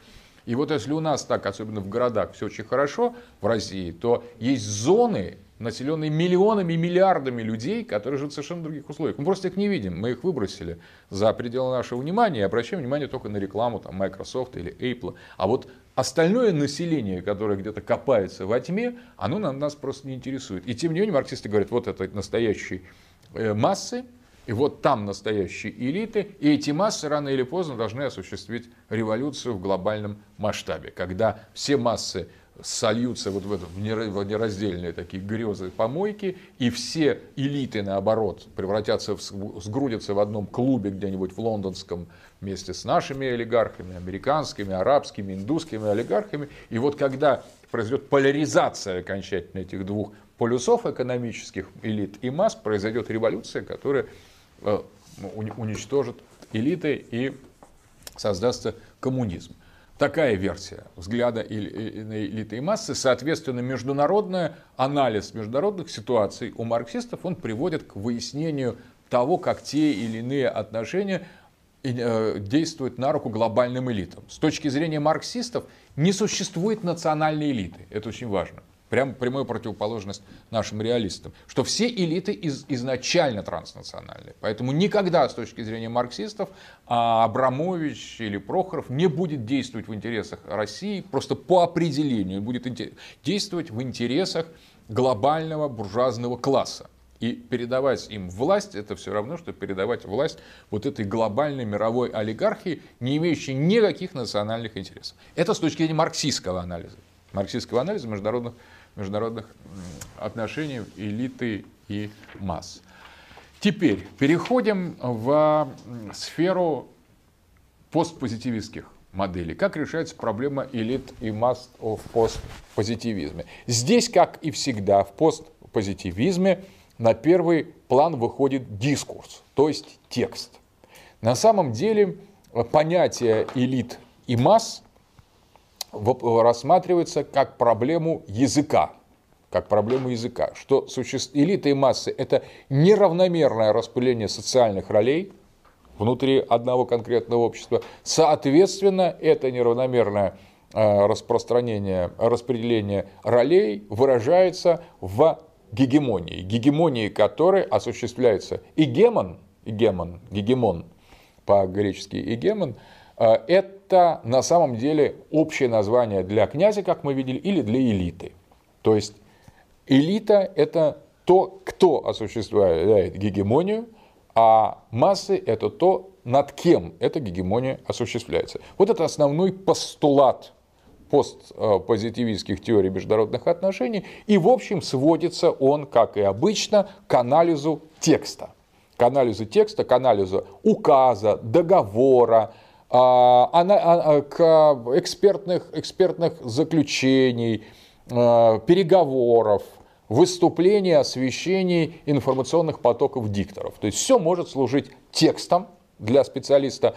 И вот если у нас так, особенно в городах, все очень хорошо в России, то есть зоны, населенные миллионами, миллиардами людей, которые живут в совершенно других условиях. Мы просто их не видим, мы их выбросили за пределы нашего внимания и обращаем внимание только на рекламу там, Microsoft или Apple. А вот остальное население, которое где-то копается во тьме, оно нам, нас просто не интересует. И тем не менее марксисты говорят, вот это настоящие э, массы, и вот там настоящие элиты, и эти массы рано или поздно должны осуществить революцию в глобальном масштабе, когда все массы сольются вот в, это, в нераздельные такие грезы помойки, и все элиты, наоборот, превратятся, в, сгрудятся в одном клубе где-нибудь в лондонском вместе с нашими олигархами, американскими, арабскими, индусскими олигархами. И вот когда произойдет поляризация окончательно этих двух полюсов экономических элит и масс, произойдет революция, которая э, уничтожит элиты и создастся коммунизм. Такая версия взгляда на элиты и массы. Соответственно, международный анализ международных ситуаций у марксистов он приводит к выяснению того, как те или иные отношения э, действуют на руку глобальным элитам. С точки зрения марксистов не существует национальной элиты. Это очень важно. Прям прямая противоположность нашим реалистам. Что все элиты из, изначально транснациональные. Поэтому никогда с точки зрения марксистов а, Абрамович или Прохоров не будет действовать в интересах России просто по определению. будет действовать в интересах глобального буржуазного класса. И передавать им власть, это все равно, что передавать власть вот этой глобальной мировой олигархии, не имеющей никаких национальных интересов. Это с точки зрения марксистского анализа. Марксистского анализа международных международных отношений элиты и масс. Теперь переходим в сферу постпозитивистских моделей. Как решается проблема элит и масс в постпозитивизме? Здесь, как и всегда, в постпозитивизме на первый план выходит дискурс, то есть текст. На самом деле понятие элит и масс рассматривается как проблему языка, как проблему языка, что суще... элита и массы – это неравномерное распыление социальных ролей внутри одного конкретного общества. Соответственно, это неравномерное э, распространение, распределение ролей выражается в гегемонии, гегемонии которой осуществляется игемон, игемон, гегемон по-гречески игемон – Э, это на самом деле общее название для князя, как мы видели, или для элиты. То есть элита – это то, кто осуществляет гегемонию, а массы – это то, над кем эта гегемония осуществляется. Вот это основной постулат постпозитивистских теорий международных отношений, и в общем сводится он, как и обычно, к анализу текста. К анализу текста, к анализу указа, договора, а, а, к экспертных, экспертных заключений, а, переговоров, выступлений, освещений информационных потоков дикторов. То есть все может служить текстом для специалиста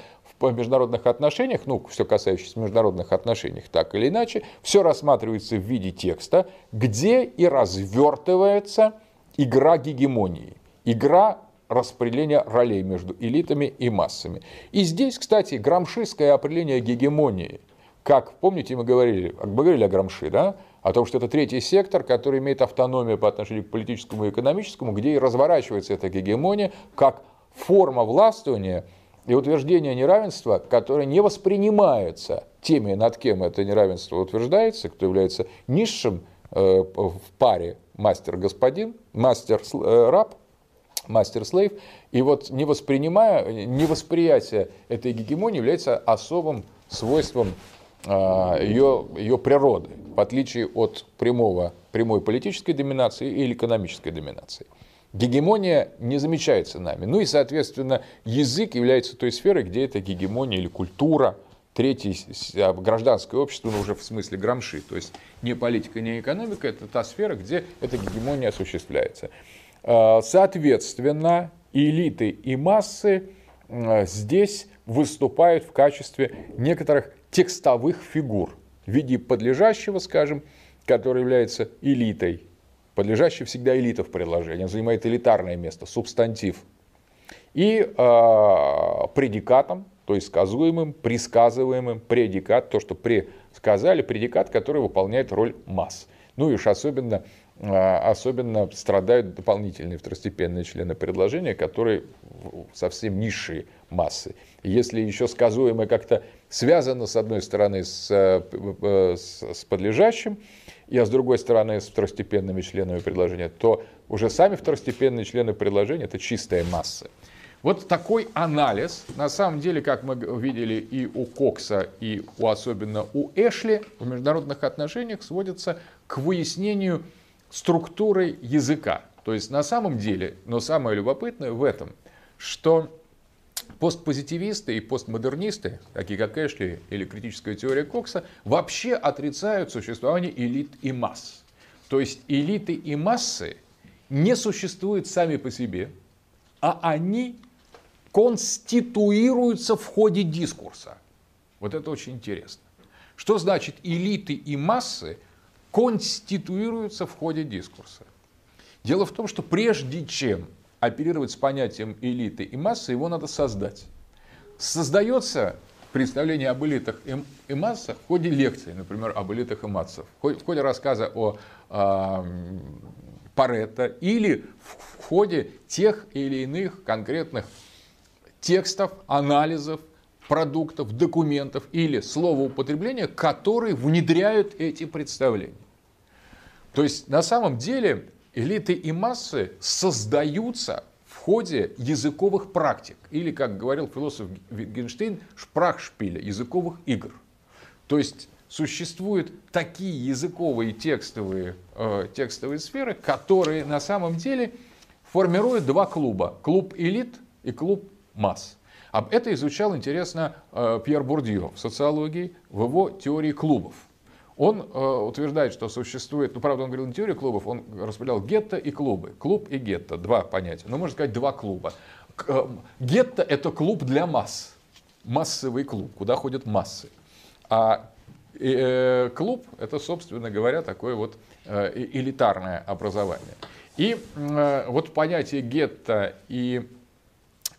в международных отношениях, ну, все касающееся международных отношений, так или иначе, все рассматривается в виде текста, где и развертывается игра гегемонии, игра распределения ролей между элитами и массами. И здесь, кстати, грамшистское определение гегемонии, как, помните, мы говорили, мы говорили о Грамши, да, о том, что это третий сектор, который имеет автономию по отношению к политическому и экономическому, где и разворачивается эта гегемония как форма властвования и утверждения неравенства, которое не воспринимается теми, над кем это неравенство утверждается, кто является низшим э, в паре мастер-господин, мастер-раб, мастер-слейв, и вот не воспринимая, невосприятие этой гегемонии является особым свойством а, ее, ее природы, в отличие от прямого, прямой политической доминации или экономической доминации. Гегемония не замечается нами. Ну и, соответственно, язык является той сферой, где эта гегемония или культура, третье а, гражданское общество, ну уже в смысле грамши, то есть не политика, не экономика, это та сфера, где эта гегемония осуществляется. А, соответственно, элиты и массы здесь выступают в качестве некоторых текстовых фигур в виде подлежащего, скажем, который является элитой. Подлежащий всегда элита в предложении, он занимает элитарное место, субстантив. И э, предикатом, то есть сказуемым, присказываемым, предикат, то, что предсказали, предикат, который выполняет роль масс. Ну и уж особенно, э, особенно страдают дополнительные второстепенные члены предложения, которые совсем низшие массы. Если еще сказуемое как-то связано, с одной стороны, с, э, с, с подлежащим, и а с другой стороны, с второстепенными членами предложения, то уже сами второстепенные члены предложения – это чистая масса. Вот такой анализ, на самом деле, как мы видели и у Кокса, и у, особенно у Эшли, в международных отношениях сводится к выяснению структуры языка. То есть на самом деле, но самое любопытное в этом, что Постпозитивисты и постмодернисты, такие как Эшли или критическая теория Кокса, вообще отрицают существование элит и масс. То есть элиты и массы не существуют сами по себе, а они конституируются в ходе дискурса. Вот это очень интересно. Что значит элиты и массы конституируются в ходе дискурса? Дело в том, что прежде чем оперировать с понятием элиты и массы, его надо создать. Создается представление об элитах и массах в ходе лекции, например, об элитах и массах, в ходе рассказа о э, Паретто или в ходе тех или иных конкретных текстов, анализов, продуктов, документов или словоупотребления, которые внедряют эти представления. То есть на самом деле элиты и массы создаются в ходе языковых практик, или, как говорил философ Wittgenstein, шпрахшпиля, языковых игр. То есть существуют такие языковые текстовые, э, текстовые сферы, которые на самом деле формируют два клуба. Клуб элит и клуб масс. Об это изучал, интересно, э, Пьер Бурдье в социологии, в его теории клубов. Он э, утверждает, что существует, ну, правда, он говорил не теорию клубов, он распределял гетто и клубы. Клуб и гетто, два понятия. Ну, можно сказать, два клуба. Э, гетто – это клуб для масс, массовый клуб, куда ходят массы. А э, клуб – это, собственно говоря, такое вот э, элитарное образование. И э, вот понятие гетто и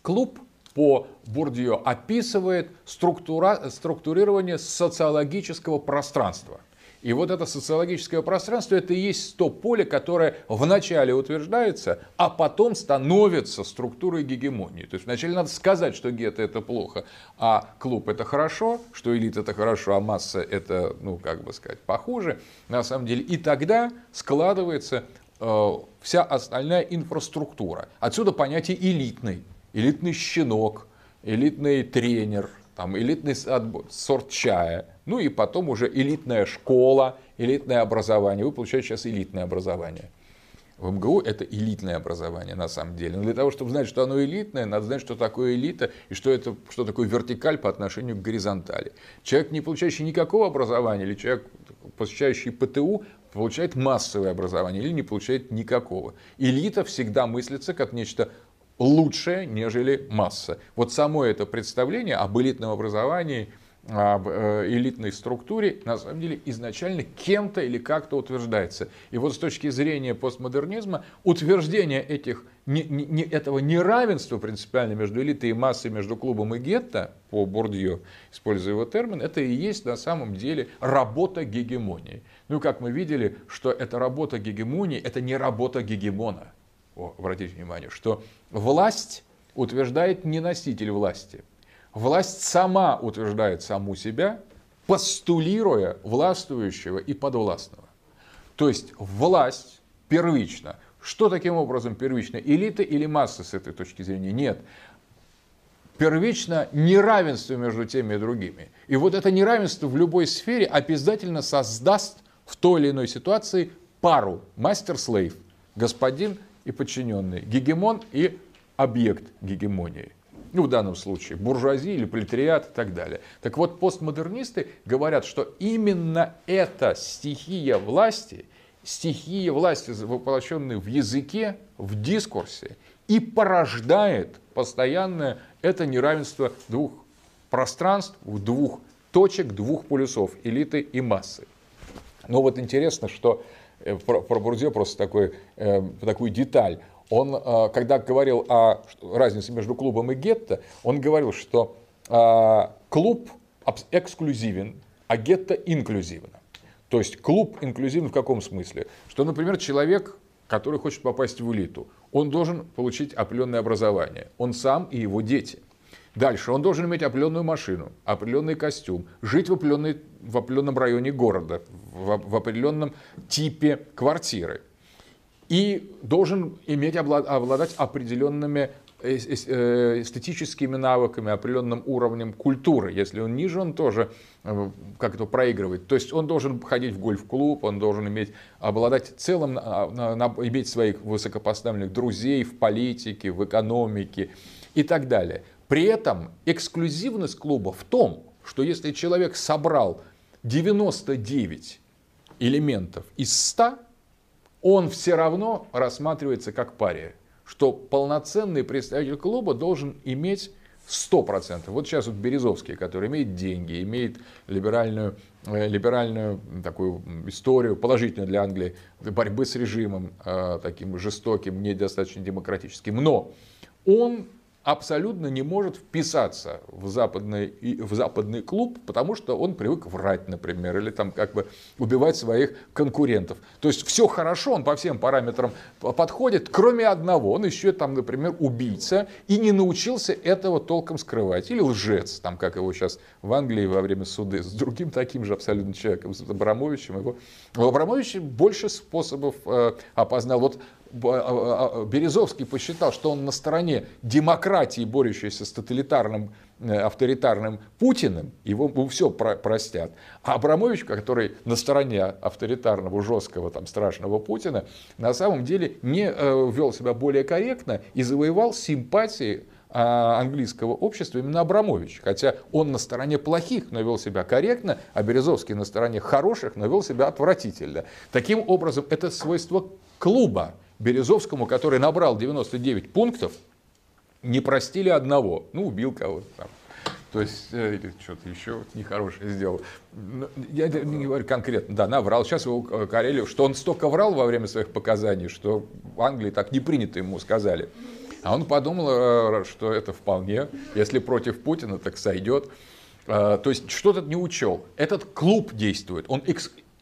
клуб по Бурдио описывает структура, структурирование социологического пространства – и вот это социологическое пространство, это и есть то поле, которое вначале утверждается, а потом становится структурой гегемонии. То есть вначале надо сказать, что гетто это плохо, а клуб это хорошо, что элит это хорошо, а масса это, ну, как бы сказать, похуже, на самом деле. И тогда складывается э, вся остальная инфраструктура. Отсюда понятие элитный. Элитный щенок, элитный тренер, там, элитный сорт чая. Ну и потом уже элитная школа, элитное образование. Вы получаете сейчас элитное образование. В МГУ это элитное образование на самом деле. Но для того, чтобы знать, что оно элитное, надо знать, что такое элита и что, это, что такое вертикаль по отношению к горизонтали. Человек, не получающий никакого образования, или человек, посещающий ПТУ, получает массовое образование или не получает никакого. Элита всегда мыслится как нечто лучшее, нежели масса. Вот само это представление об элитном образовании – об э, элитной структуре, на самом деле изначально кем-то или как-то утверждается. И вот с точки зрения постмодернизма утверждение этих, не, не, этого неравенства принципиально между элитой и массой, между клубом и гетто, по Бордье, используя его термин, это и есть на самом деле работа гегемонии. Ну, как мы видели, что эта работа гегемонии, это не работа гегемона. О, обратите внимание, что власть утверждает не носитель власти – Власть сама утверждает саму себя, постулируя властвующего и подвластного. То есть власть первична. Что таким образом первично? Элита или масса с этой точки зрения? Нет. Первично неравенство между теми и другими. И вот это неравенство в любой сфере обязательно создаст в той или иной ситуации пару мастер-слейв, господин и подчиненный, гегемон и объект гегемонии ну, в данном случае буржуазия или пролетариат и так далее. Так вот, постмодернисты говорят, что именно эта стихия власти, стихия власти, воплощенная в языке, в дискурсе, и порождает постоянное это неравенство двух пространств, двух точек, двух полюсов, элиты и массы. Но вот интересно, что э, про, про Бурдье просто такой, э, такую деталь он, э, когда говорил о разнице между клубом и гетто, он говорил, что э, клуб эксклюзивен, а гетто инклюзивно. То есть клуб инклюзивен в каком смысле? Что, например, человек, который хочет попасть в элиту, он должен получить определенное образование. Он сам и его дети. Дальше, он должен иметь определенную машину, определенный костюм, жить в, определенной, в определенном районе города, в, в определенном типе квартиры и должен иметь, обладать определенными э, эстетическими навыками, определенным уровнем культуры. Если он ниже, он тоже э, как это проигрывает. То есть он должен ходить в гольф-клуб, он должен иметь, обладать целым, иметь своих высокопоставленных друзей в политике, в экономике и так далее. При этом эксклюзивность клуба в том, что если человек собрал 99 элементов из 100, он все равно рассматривается как пария. Что полноценный представитель клуба должен иметь 100%. Вот сейчас вот Березовский, который имеет деньги, имеет либеральную, э, либеральную такую историю, положительную для Англии, борьбы с режимом э, таким жестоким, недостаточно демократическим. Но он абсолютно не может вписаться в западный, в западный клуб, потому что он привык врать, например, или там как бы убивать своих конкурентов. То есть все хорошо, он по всем параметрам подходит, кроме одного. Он еще там, например, убийца и не научился этого толком скрывать. Или лжец, там как его сейчас в Англии во время суды с другим таким же абсолютно человеком, с Абрамовичем. Его. У Абрамовича больше способов э, опознал. Вот Березовский посчитал, что он на стороне демократии, борющейся с тоталитарным, э, авторитарным Путиным, его все простят. А Абрамович, который на стороне авторитарного, жесткого, там, страшного Путина, на самом деле не э, вел себя более корректно и завоевал симпатии английского общества именно Абрамович. Хотя он на стороне плохих, но вел себя корректно, а Березовский на стороне хороших, но вел себя отвратительно. Таким образом, это свойство клуба, Березовскому, который набрал 99 пунктов, не простили одного. Ну, убил кого-то там. То есть, э, или что-то еще нехорошее сделал. Я не говорю конкретно, да, наврал. Сейчас его э, Карелию, что он столько врал во время своих показаний, что в Англии так не принято ему сказали. А он подумал, э, что это вполне, если против Путина, так сойдет. То есть что-то не учел. Этот клуб действует, он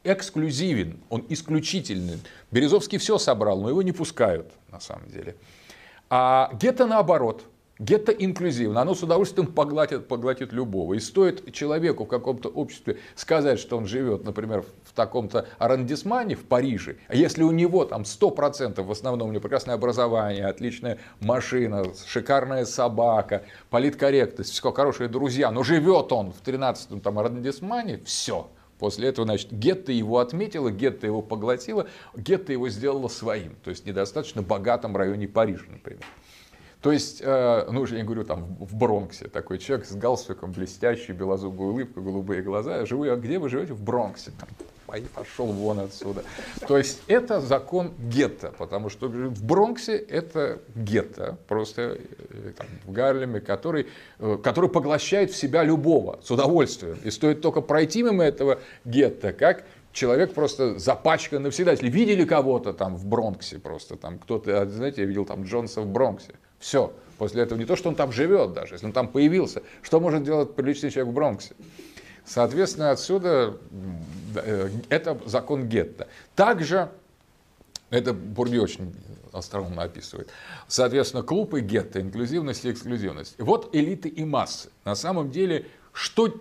эксклюзивен, он исключительный. Березовский все собрал, но его не пускают на самом деле. А Гетто наоборот. Гетто инклюзивно, оно с удовольствием поглотит, поглотит любого. И стоит человеку в каком-то обществе сказать, что он живет, например, в таком-то арендисмане в Париже, а если у него там 100% в основном у него прекрасное образование, отличная машина, шикарная собака, политкорректность, все хорошие друзья, но живет он в 13-м там арендисмане, все. После этого, значит, гетто его отметила, гетто его поглотила, гетто его сделала своим. То есть, недостаточно богатом районе Парижа, например. То есть, э, ну, я говорю, там, в Бронксе такой человек с галстуком, блестящий, белозубая улыбка, голубые глаза. Живу я, где вы живете? В Бронксе. Там, пошел вон отсюда. То есть это закон гетто, потому что в Бронксе это гетто, просто э, там, в Гарлеме, который, э, который поглощает в себя любого с удовольствием. И стоит только пройти мимо этого гетто, как человек просто запачкан навсегда. Если видели кого-то там в Бронксе просто, там кто-то, знаете, я видел там Джонса в Бронксе, все. После этого не то, что он там живет даже, если он там появился, что может делать приличный человек в Бронксе? Соответственно, отсюда это закон гетто. Также, это Бурди очень остроумно описывает, соответственно, клуб и гетто, инклюзивность и эксклюзивность. Вот элиты и массы. На самом деле, что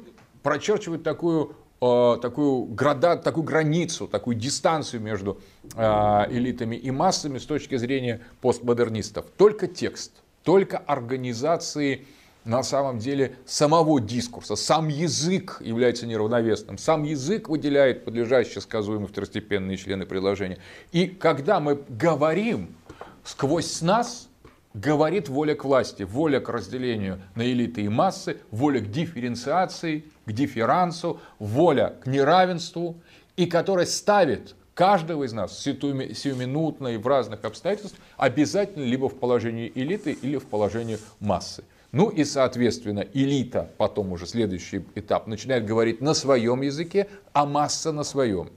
прочерчивает такую э, такую, града, такую границу, такую дистанцию между э, элитами и массами с точки зрения постмодернистов. Только текст, только организации на самом деле самого дискурса. Сам язык является неравновесным. Сам язык выделяет подлежащие сказуемые второстепенные члены предложения. И когда мы говорим, сквозь нас говорит воля к власти, воля к разделению на элиты и массы, воля к дифференциации, к дифферансу, воля к неравенству, и которая ставит каждого из нас сиюминутно и в разных обстоятельствах обязательно либо в положении элиты или в положении массы. Ну и, соответственно, элита, потом уже следующий этап, начинает говорить на своем языке, а масса на своем.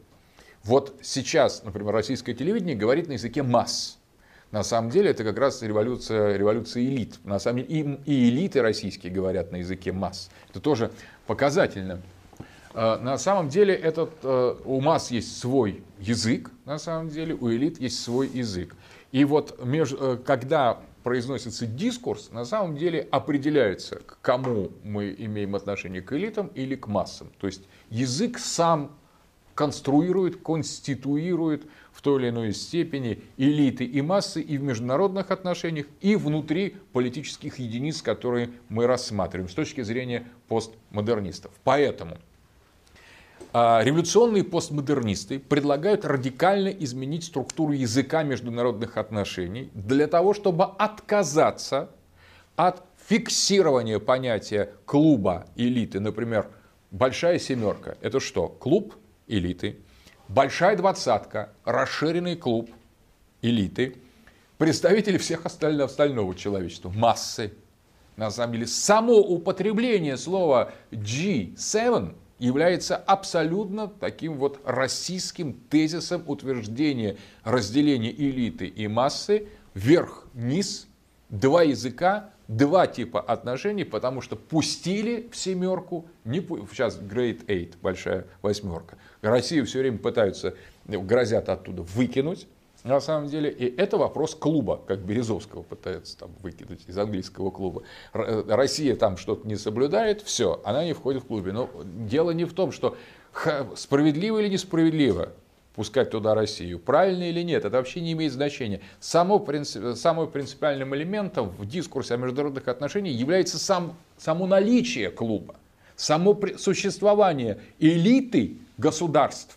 Вот сейчас, например, российское телевидение говорит на языке масс. На самом деле это как раз революция, революция элит. На самом деле и, и элиты российские говорят на языке масс. Это тоже показательно. А, на самом деле этот, э, у масс есть свой язык, на самом деле у элит есть свой язык. И вот между, э, когда произносится дискурс, на самом деле определяется, к кому мы имеем отношение, к элитам или к массам. То есть язык сам конструирует, конституирует в той или иной степени элиты и массы и в международных отношениях, и внутри политических единиц, которые мы рассматриваем с точки зрения постмодернистов. Поэтому революционные постмодернисты предлагают радикально изменить структуру языка международных отношений для того, чтобы отказаться от фиксирования понятия клуба элиты. Например, большая семерка – это что? Клуб элиты. Большая двадцатка – расширенный клуб элиты. Представители всех остального, остального человечества, массы. На самом деле, само употребление слова G7 является абсолютно таким вот российским тезисом утверждения разделения элиты и массы вверх-вниз, два языка, два типа отношений, потому что пустили в семерку, не, сейчас Great Eight, большая восьмерка. Россию все время пытаются, грозят оттуда выкинуть, на самом деле, и это вопрос клуба, как Березовского пытается там выкинуть из английского клуба. Э, Россия там что-то не соблюдает, все, она не входит в клубе. Но дело не в том, что справедливо или несправедливо пускать туда Россию, правильно или нет, это вообще не имеет значения. Само, принцип, самым принципиальным элементом в дискурсе о международных отношениях является сам, само наличие клуба, само существование элиты государств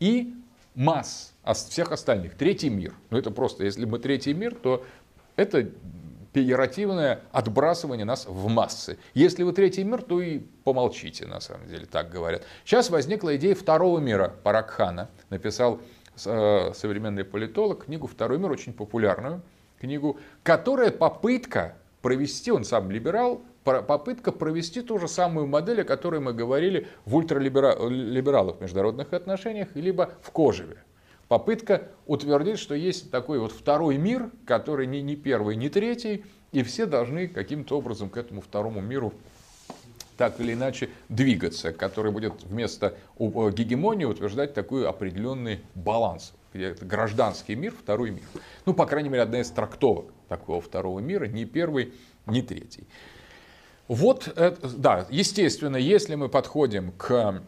и масс а всех остальных. Третий мир. Ну это просто, если мы третий мир, то это пеоративное отбрасывание нас в массы. Если вы третий мир, то и помолчите, на самом деле, так говорят. Сейчас возникла идея второго мира Паракхана. Написал э, современный политолог книгу «Второй мир», очень популярную книгу, которая попытка провести, он сам либерал, попытка провести ту же самую модель, о которой мы говорили в ультралибералах международных отношениях, либо в Кожеве попытка утвердить, что есть такой вот второй мир, который не, не первый, не третий, и все должны каким-то образом к этому второму миру так или иначе двигаться, который будет вместо гегемонии утверждать такой определенный баланс. Это гражданский мир, второй мир. Ну, по крайней мере, одна из трактовок такого второго мира, не первый, не третий. Вот, это, да, естественно, если мы подходим к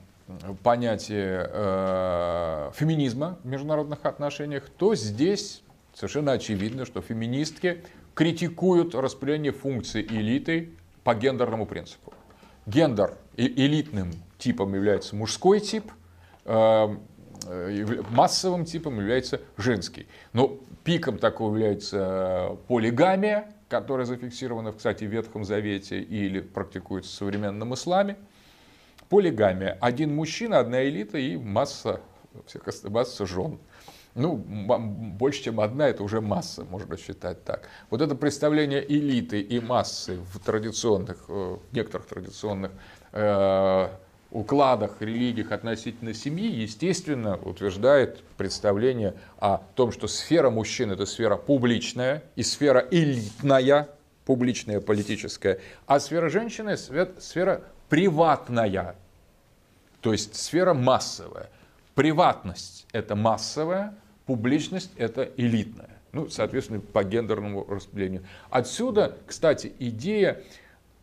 понятию э, феминизма в международных отношениях, то здесь совершенно очевидно, что феминистки критикуют распределение функций элиты по гендерному принципу. Гендер элитным типом является мужской тип, э, э, массовым типом является женский. Но пиком такого является полигамия, которая зафиксирована, кстати, в Ветхом Завете или практикуется в современном исламе. Полигамия. Один мужчина, одна элита и масса, всех, масса жен. Ну, больше, чем одна, это уже масса, можно считать так. Вот это представление элиты и массы в традиционных, э, в некоторых традиционных э, укладах, религиях относительно семьи, естественно, утверждает представление о том, что сфера мужчин – это сфера публичная и сфера элитная, публичная, политическая, а сфера женщины – сфера приватная, то есть сфера массовая. Приватность – это массовая, публичность – это элитная. Ну, соответственно, по гендерному распределению. Отсюда, кстати, идея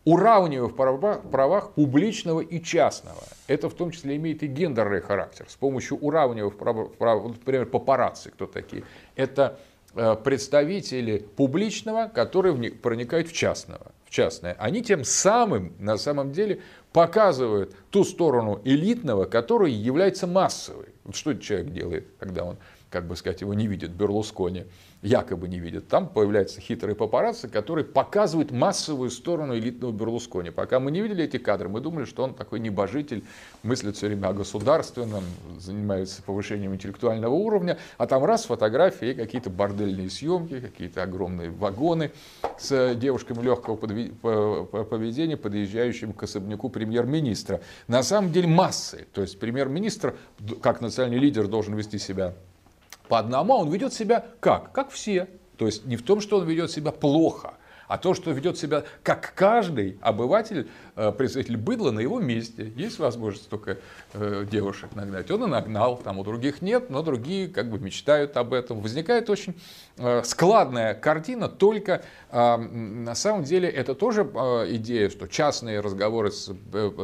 уравнивая в правах, правах публичного и частного. Это в том числе имеет и гендерный характер. С помощью уравнивая в правах, прав, например, папарацци, кто такие? Это э, представители публичного, которые проникают в частного, частное. Они тем самым, на самом деле, показывают ту сторону элитного, которая является массовой. Вот что человек делает, когда он, как бы сказать, его не видит, Берлускони? Якобы не видят. Там появляются хитрые папарацци, которые показывают массовую сторону элитного Берлускони. Пока мы не видели эти кадры, мы думали, что он такой небожитель, мыслит все время о государственном, занимается повышением интеллектуального уровня, а там раз фотографии, какие-то бордельные съемки, какие-то огромные вагоны с девушками легкого поведения, подъезжающим к особняку премьер-министра. На самом деле массы. То есть премьер-министр, как национальный лидер, должен вести себя по одному, а он ведет себя как? Как все. То есть не в том, что он ведет себя плохо, а то, что ведет себя как каждый обыватель, э, представитель быдла на его месте. Есть возможность только э, девушек нагнать. Он и нагнал, там у других нет, но другие как бы мечтают об этом. Возникает очень э, складная картина, только на самом деле это тоже идея, что частные разговоры, с,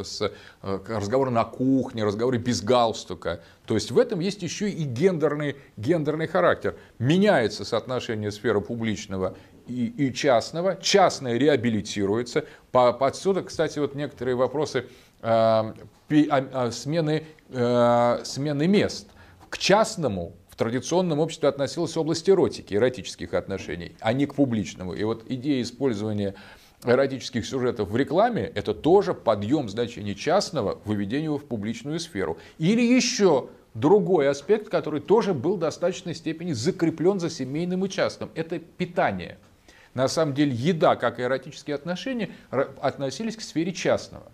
с, разговоры на кухне, разговоры без галстука. То есть в этом есть еще и гендерный, гендерный характер. Меняется соотношение сферы публичного и, и частного. Частное реабилитируется. По, отсюда, кстати, вот некоторые вопросы э, э, смены, э, смены мест. К частному в традиционном обществе относилась область эротики, эротических отношений, а не к публичному. И вот идея использования эротических сюжетов в рекламе – это тоже подъем значения частного, выведение его в публичную сферу. Или еще другой аспект, который тоже был в достаточной степени закреплен за семейным и частным – это питание – на самом деле еда, как и эротические отношения, относились к сфере частного,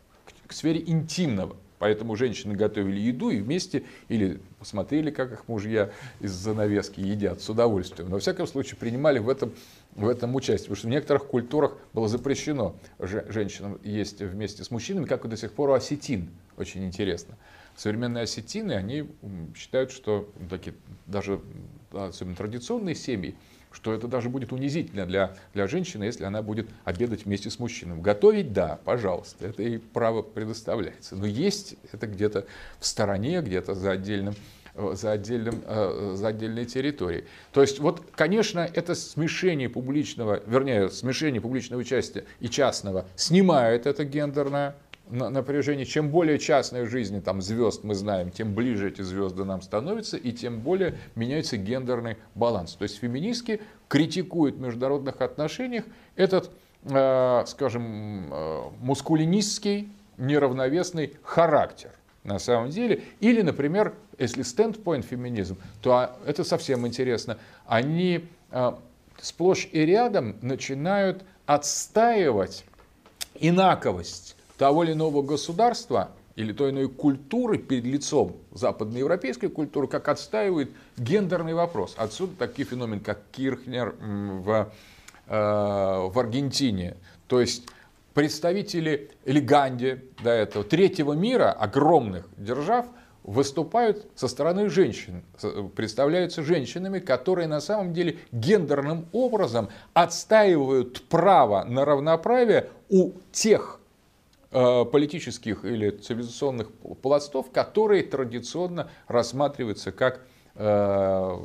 к сфере интимного. Поэтому женщины готовили еду и вместе или посмотрели, как их мужья из занавески едят с удовольствием. Но, во всяком случае, принимали в этом, в этом участие. Потому что в некоторых культурах было запрещено женщинам есть вместе с мужчинами, как и до сих пор у осетин. Очень интересно. Современные осетины, они считают, что такие, даже особенно традиционные семьи, что это даже будет унизительно для, для женщины, если она будет обедать вместе с мужчиной. Готовить, да, пожалуйста, это ей право предоставляется. Но есть это где-то в стороне, где-то за отдельным э, за, отдельным, э, за отдельной территорией. То есть, вот, конечно, это смешение публичного, вернее, смешение публичного участия и частного снимает это гендерное напряжение. Чем более частной жизни там звезд мы знаем, тем ближе эти звезды нам становятся, и тем более меняется гендерный баланс. То есть феминистки критикуют в международных отношениях этот, э, скажем, э, мускулинистский, неравновесный характер на самом деле. Или, например, если стендпоинт феминизм, то а, это совсем интересно. Они э, сплошь и рядом начинают отстаивать инаковость того или иного государства или той иной культуры перед лицом западноевропейской культуры, как отстаивает гендерный вопрос. Отсюда такие феномены, как Кирхнер в, э, в Аргентине. То есть представители или Ганди до этого третьего мира, огромных держав, выступают со стороны женщин, представляются женщинами, которые на самом деле гендерным образом отстаивают право на равноправие у тех э, политических или цивилизационных пластов, которые традиционно рассматриваются как э,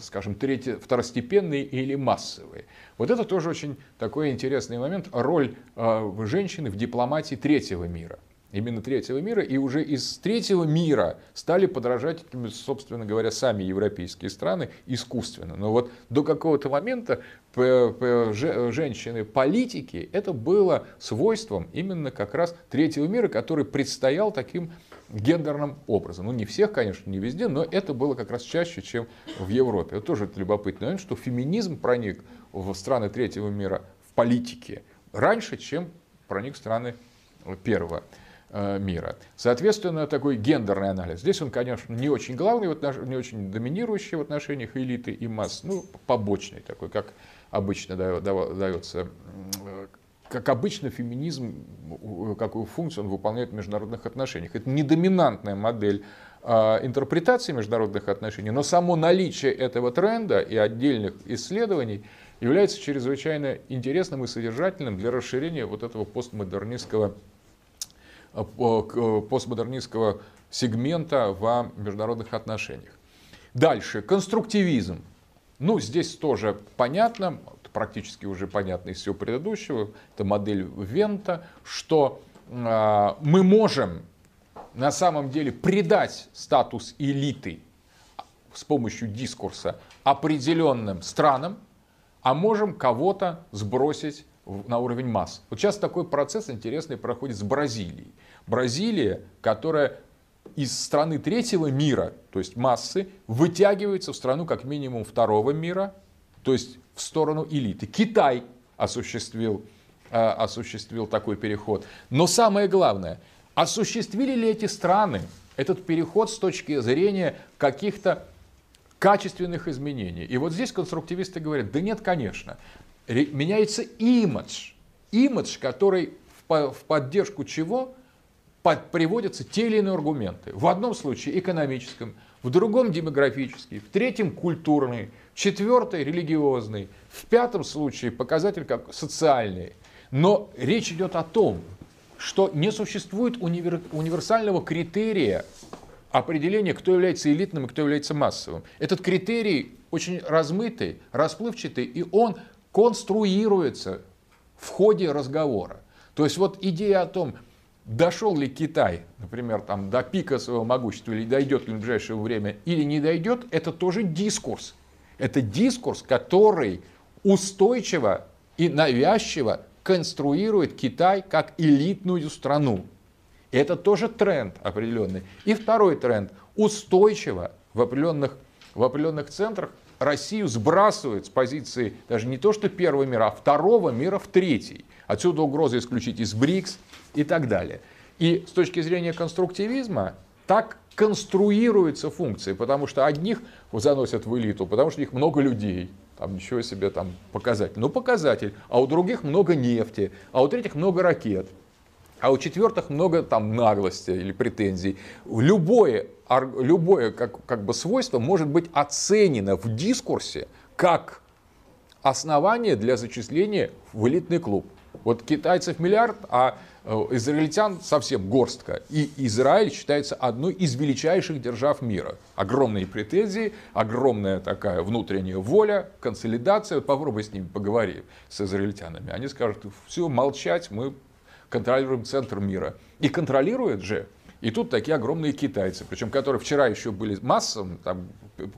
скажем, третьи, второстепенные или массовые. Вот это тоже очень такой интересный момент, роль э, женщины в дипломатии третьего мира – именно третьего мира, и уже из третьего мира стали подражать, собственно говоря, сами европейские страны искусственно. Но вот до какого-то момента женщины-политики это было свойством именно как раз третьего мира, который предстоял таким гендерным образом. Ну, не всех, конечно, не везде, но это было как раз чаще, чем в Европе. Это тоже любопытный момент, что феминизм проник в страны третьего мира в политике раньше, чем проник в страны первого Э, мира. Соответственно, такой гендерный анализ. Здесь он, конечно, не очень главный, не очень доминирующий в отношениях элиты и масс, ну, побочный такой, как обычно дается как обычно феминизм, какую функцию он выполняет в международных отношениях. Это не доминантная модель а, интерпретации международных отношений, но само наличие этого тренда и отдельных исследований является чрезвычайно интересным и содержательным для расширения вот этого постмодернистского Э, э, постмодернистского сегмента в международных отношениях. Дальше, конструктивизм. Ну, здесь тоже понятно, практически уже понятно из всего предыдущего, это модель Вента, что э, мы можем на самом деле придать статус элиты с помощью дискурса определенным странам, а можем кого-то сбросить на уровень масс. Вот сейчас такой процесс интересный проходит с Бразилией. Бразилия, которая из страны третьего мира, то есть массы, вытягивается в страну как минимум второго мира, то есть в сторону элиты. Китай осуществил, э, осуществил такой переход. Но самое главное, осуществили ли эти страны этот переход с точки зрения каких-то качественных изменений? И вот здесь конструктивисты говорят, да нет, конечно меняется имидж. Имидж, который в поддержку чего приводятся те или иные аргументы. В одном случае экономическом, в другом демографический, в третьем культурный, в четвертом религиозный, в пятом случае показатель как социальный. Но речь идет о том, что не существует универ, универсального критерия определения, кто является элитным и кто является массовым. Этот критерий очень размытый, расплывчатый, и он конструируется в ходе разговора. То есть вот идея о том, дошел ли Китай, например, там, до пика своего могущества, или дойдет ли в ближайшее время, или не дойдет, это тоже дискурс. Это дискурс, который устойчиво и навязчиво конструирует Китай как элитную страну. Это тоже тренд определенный. И второй тренд. Устойчиво в определенных, в определенных центрах Россию сбрасывает с позиции даже не то что первого мира, а второго мира в третий. Отсюда угроза исключить из БРИКС и так далее. И с точки зрения конструктивизма так конструируются функции, потому что одних заносят в элиту, потому что их много людей, там ничего себе там показатель. Ну показатель, а у других много нефти, а у третьих много ракет, а у четвертых много там наглости или претензий. Любое любое как, как бы свойство может быть оценено в дискурсе как основание для зачисления в элитный клуб. Вот китайцев миллиард, а израильтян совсем горстка. И Израиль считается одной из величайших держав мира. Огромные претензии, огромная такая внутренняя воля, консолидация. Попробуй с ними поговори, с израильтянами. Они скажут, все, молчать, мы контролируем центр мира. И контролирует же и тут такие огромные китайцы, причем которые вчера еще были массовым, там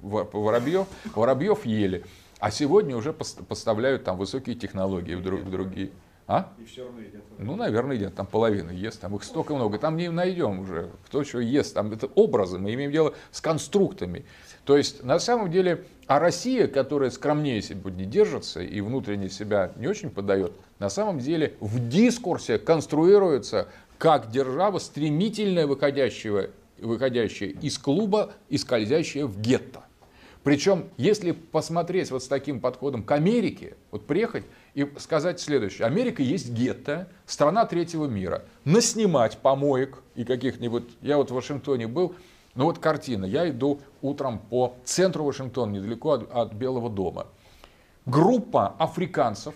воробьев, воробьев ели, а сегодня уже поставляют там высокие технологии в другие. А? И все равно едят. Ну, наверное, едят. Там половина ест. Там их столько много. Там не найдем уже, кто что ест. Там это образы. Мы имеем дело с конструктами. То есть, на самом деле, а Россия, которая скромнее сегодня держится и внутренне себя не очень подает, на самом деле в дискурсе конструируется как держава, стремительно выходящая, выходящая из клуба и скользящая в гетто. Причем, если посмотреть вот с таким подходом к Америке, вот приехать и сказать следующее. Америка есть гетто, страна третьего мира. Наснимать помоек и каких-нибудь... Я вот в Вашингтоне был, Ну вот картина. Я иду утром по центру Вашингтона, недалеко от, от Белого дома. Группа африканцев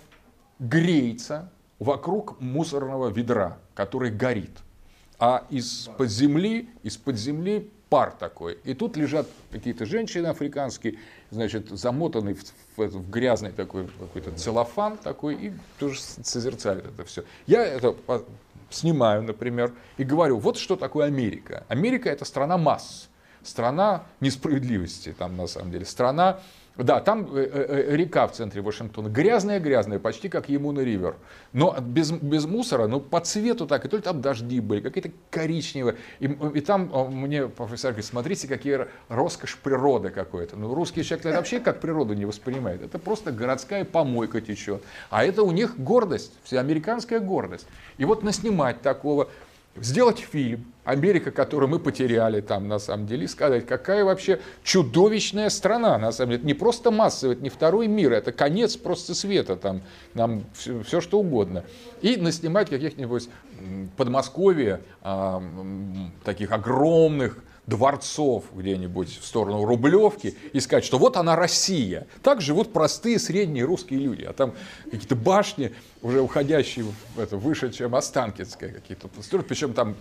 греется вокруг мусорного ведра, который горит. А из-под земли, из-под земли пар такой. И тут лежат какие-то женщины африканские, значит, замотанные в, в, в грязный такой какой-то целлофан такой, и тоже созерцают это все. Я это снимаю, например, и говорю, вот что такое Америка. Америка это страна масс, страна несправедливости там на самом деле, страна да, там э, э, э, река в центре Вашингтона, грязная-грязная, почти как Емуна Ривер. Но без, без мусора, но по цвету так, и только там дожди были, какие-то коричневые. И, и там мне профессор говорит, смотрите, какие роскошь природы какой-то. Ну, русский человек это вообще как природу не воспринимает. Это просто городская помойка течет. А это у них гордость, вся американская гордость. И вот наснимать такого сделать фильм Америка, которую мы потеряли там на самом деле, и сказать, какая вообще чудовищная страна, на самом деле. Это не просто массовый, это не второй мир, это конец просто света, там, нам все, все что угодно. И наснимать каких-нибудь Подмосковье, а, таких огромных дворцов где-нибудь в сторону Рублевки и сказать, что вот она Россия. Так живут простые средние русские люди. А там какие-то башни, уже уходящие в это, выше, чем Останкинская какие-то построят. Причем там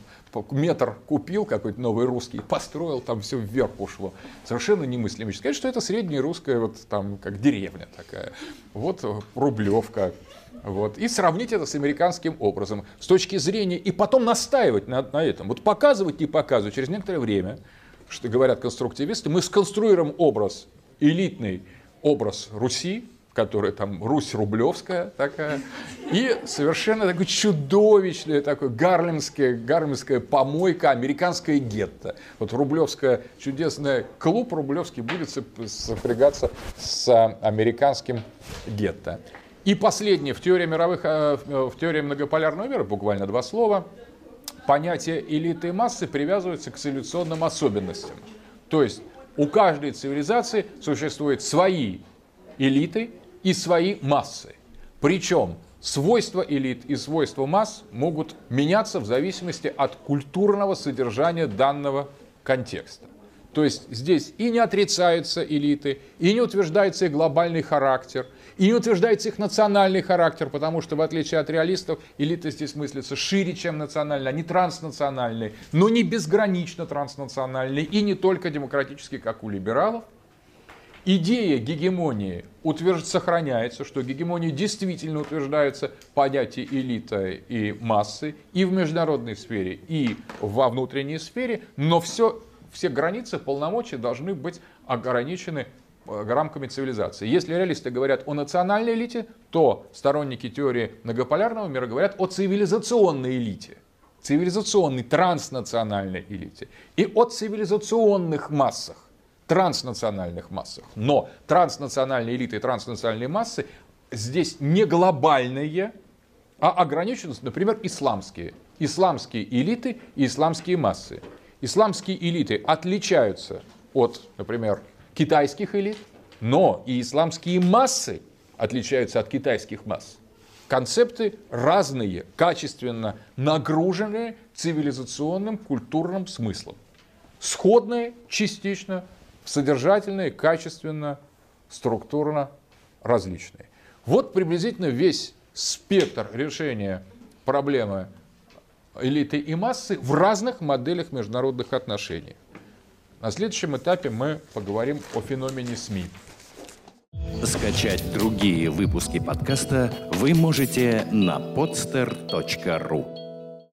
метр купил какой-то новый русский, построил, там все вверх ушло. Совершенно немыслимо. Сказать, что это средняя русская, вот там как деревня такая. Вот Рублевка, вот, и сравнить это с американским образом с точки зрения, и потом настаивать на, на этом. Вот показывать, не показывать, через некоторое время, что говорят конструктивисты, мы сконструируем образ, элитный образ Руси, которая там Русь Рублевская такая, и совершенно такой чудовищная, такой гарлемская, гарлемская помойка, американская гетто. Вот Рублевская чудесная клуб Рублевский будет сопрягаться с американским гетто. И последнее, в теории, мировых, э, в теории многополярного мира, буквально два слова, понятие элиты и массы привязывается к цивилизационным особенностям. То есть у каждой цивилизации существуют свои элиты и свои массы. Причем свойства элит и свойства масс могут меняться в зависимости от культурного содержания данного контекста. То есть здесь и не отрицаются элиты, и не утверждается их глобальный характер, и утверждается их национальный характер, потому что, в отличие от реалистов, элиты здесь мыслятся шире, чем национальные, они транснациональные, но не безгранично транснациональные, и не только демократические, как у либералов. Идея гегемонии утвержд... сохраняется, что гегемония действительно утверждается понятие элита и массы и в международной сфере, и во внутренней сфере, но все все границы полномочий должны быть ограничены рамками цивилизации. Если реалисты говорят о национальной элите, то сторонники теории многополярного мира говорят о цивилизационной элите, цивилизационной транснациональной элите и о цивилизационных массах, транснациональных массах. Но транснациональные элиты и транснациональные массы здесь не глобальные, а ограничены, например, исламские. Исламские элиты и исламские массы исламские элиты отличаются от, например, китайских элит, но и исламские массы отличаются от китайских масс. Концепты разные, качественно нагруженные цивилизационным культурным смыслом. Сходные частично, содержательные, качественно, структурно различные. Вот приблизительно весь спектр решения проблемы элиты и массы в разных моделях международных отношений. На следующем этапе мы поговорим о феномене СМИ. Скачать другие выпуски подкаста вы можете на podster.ru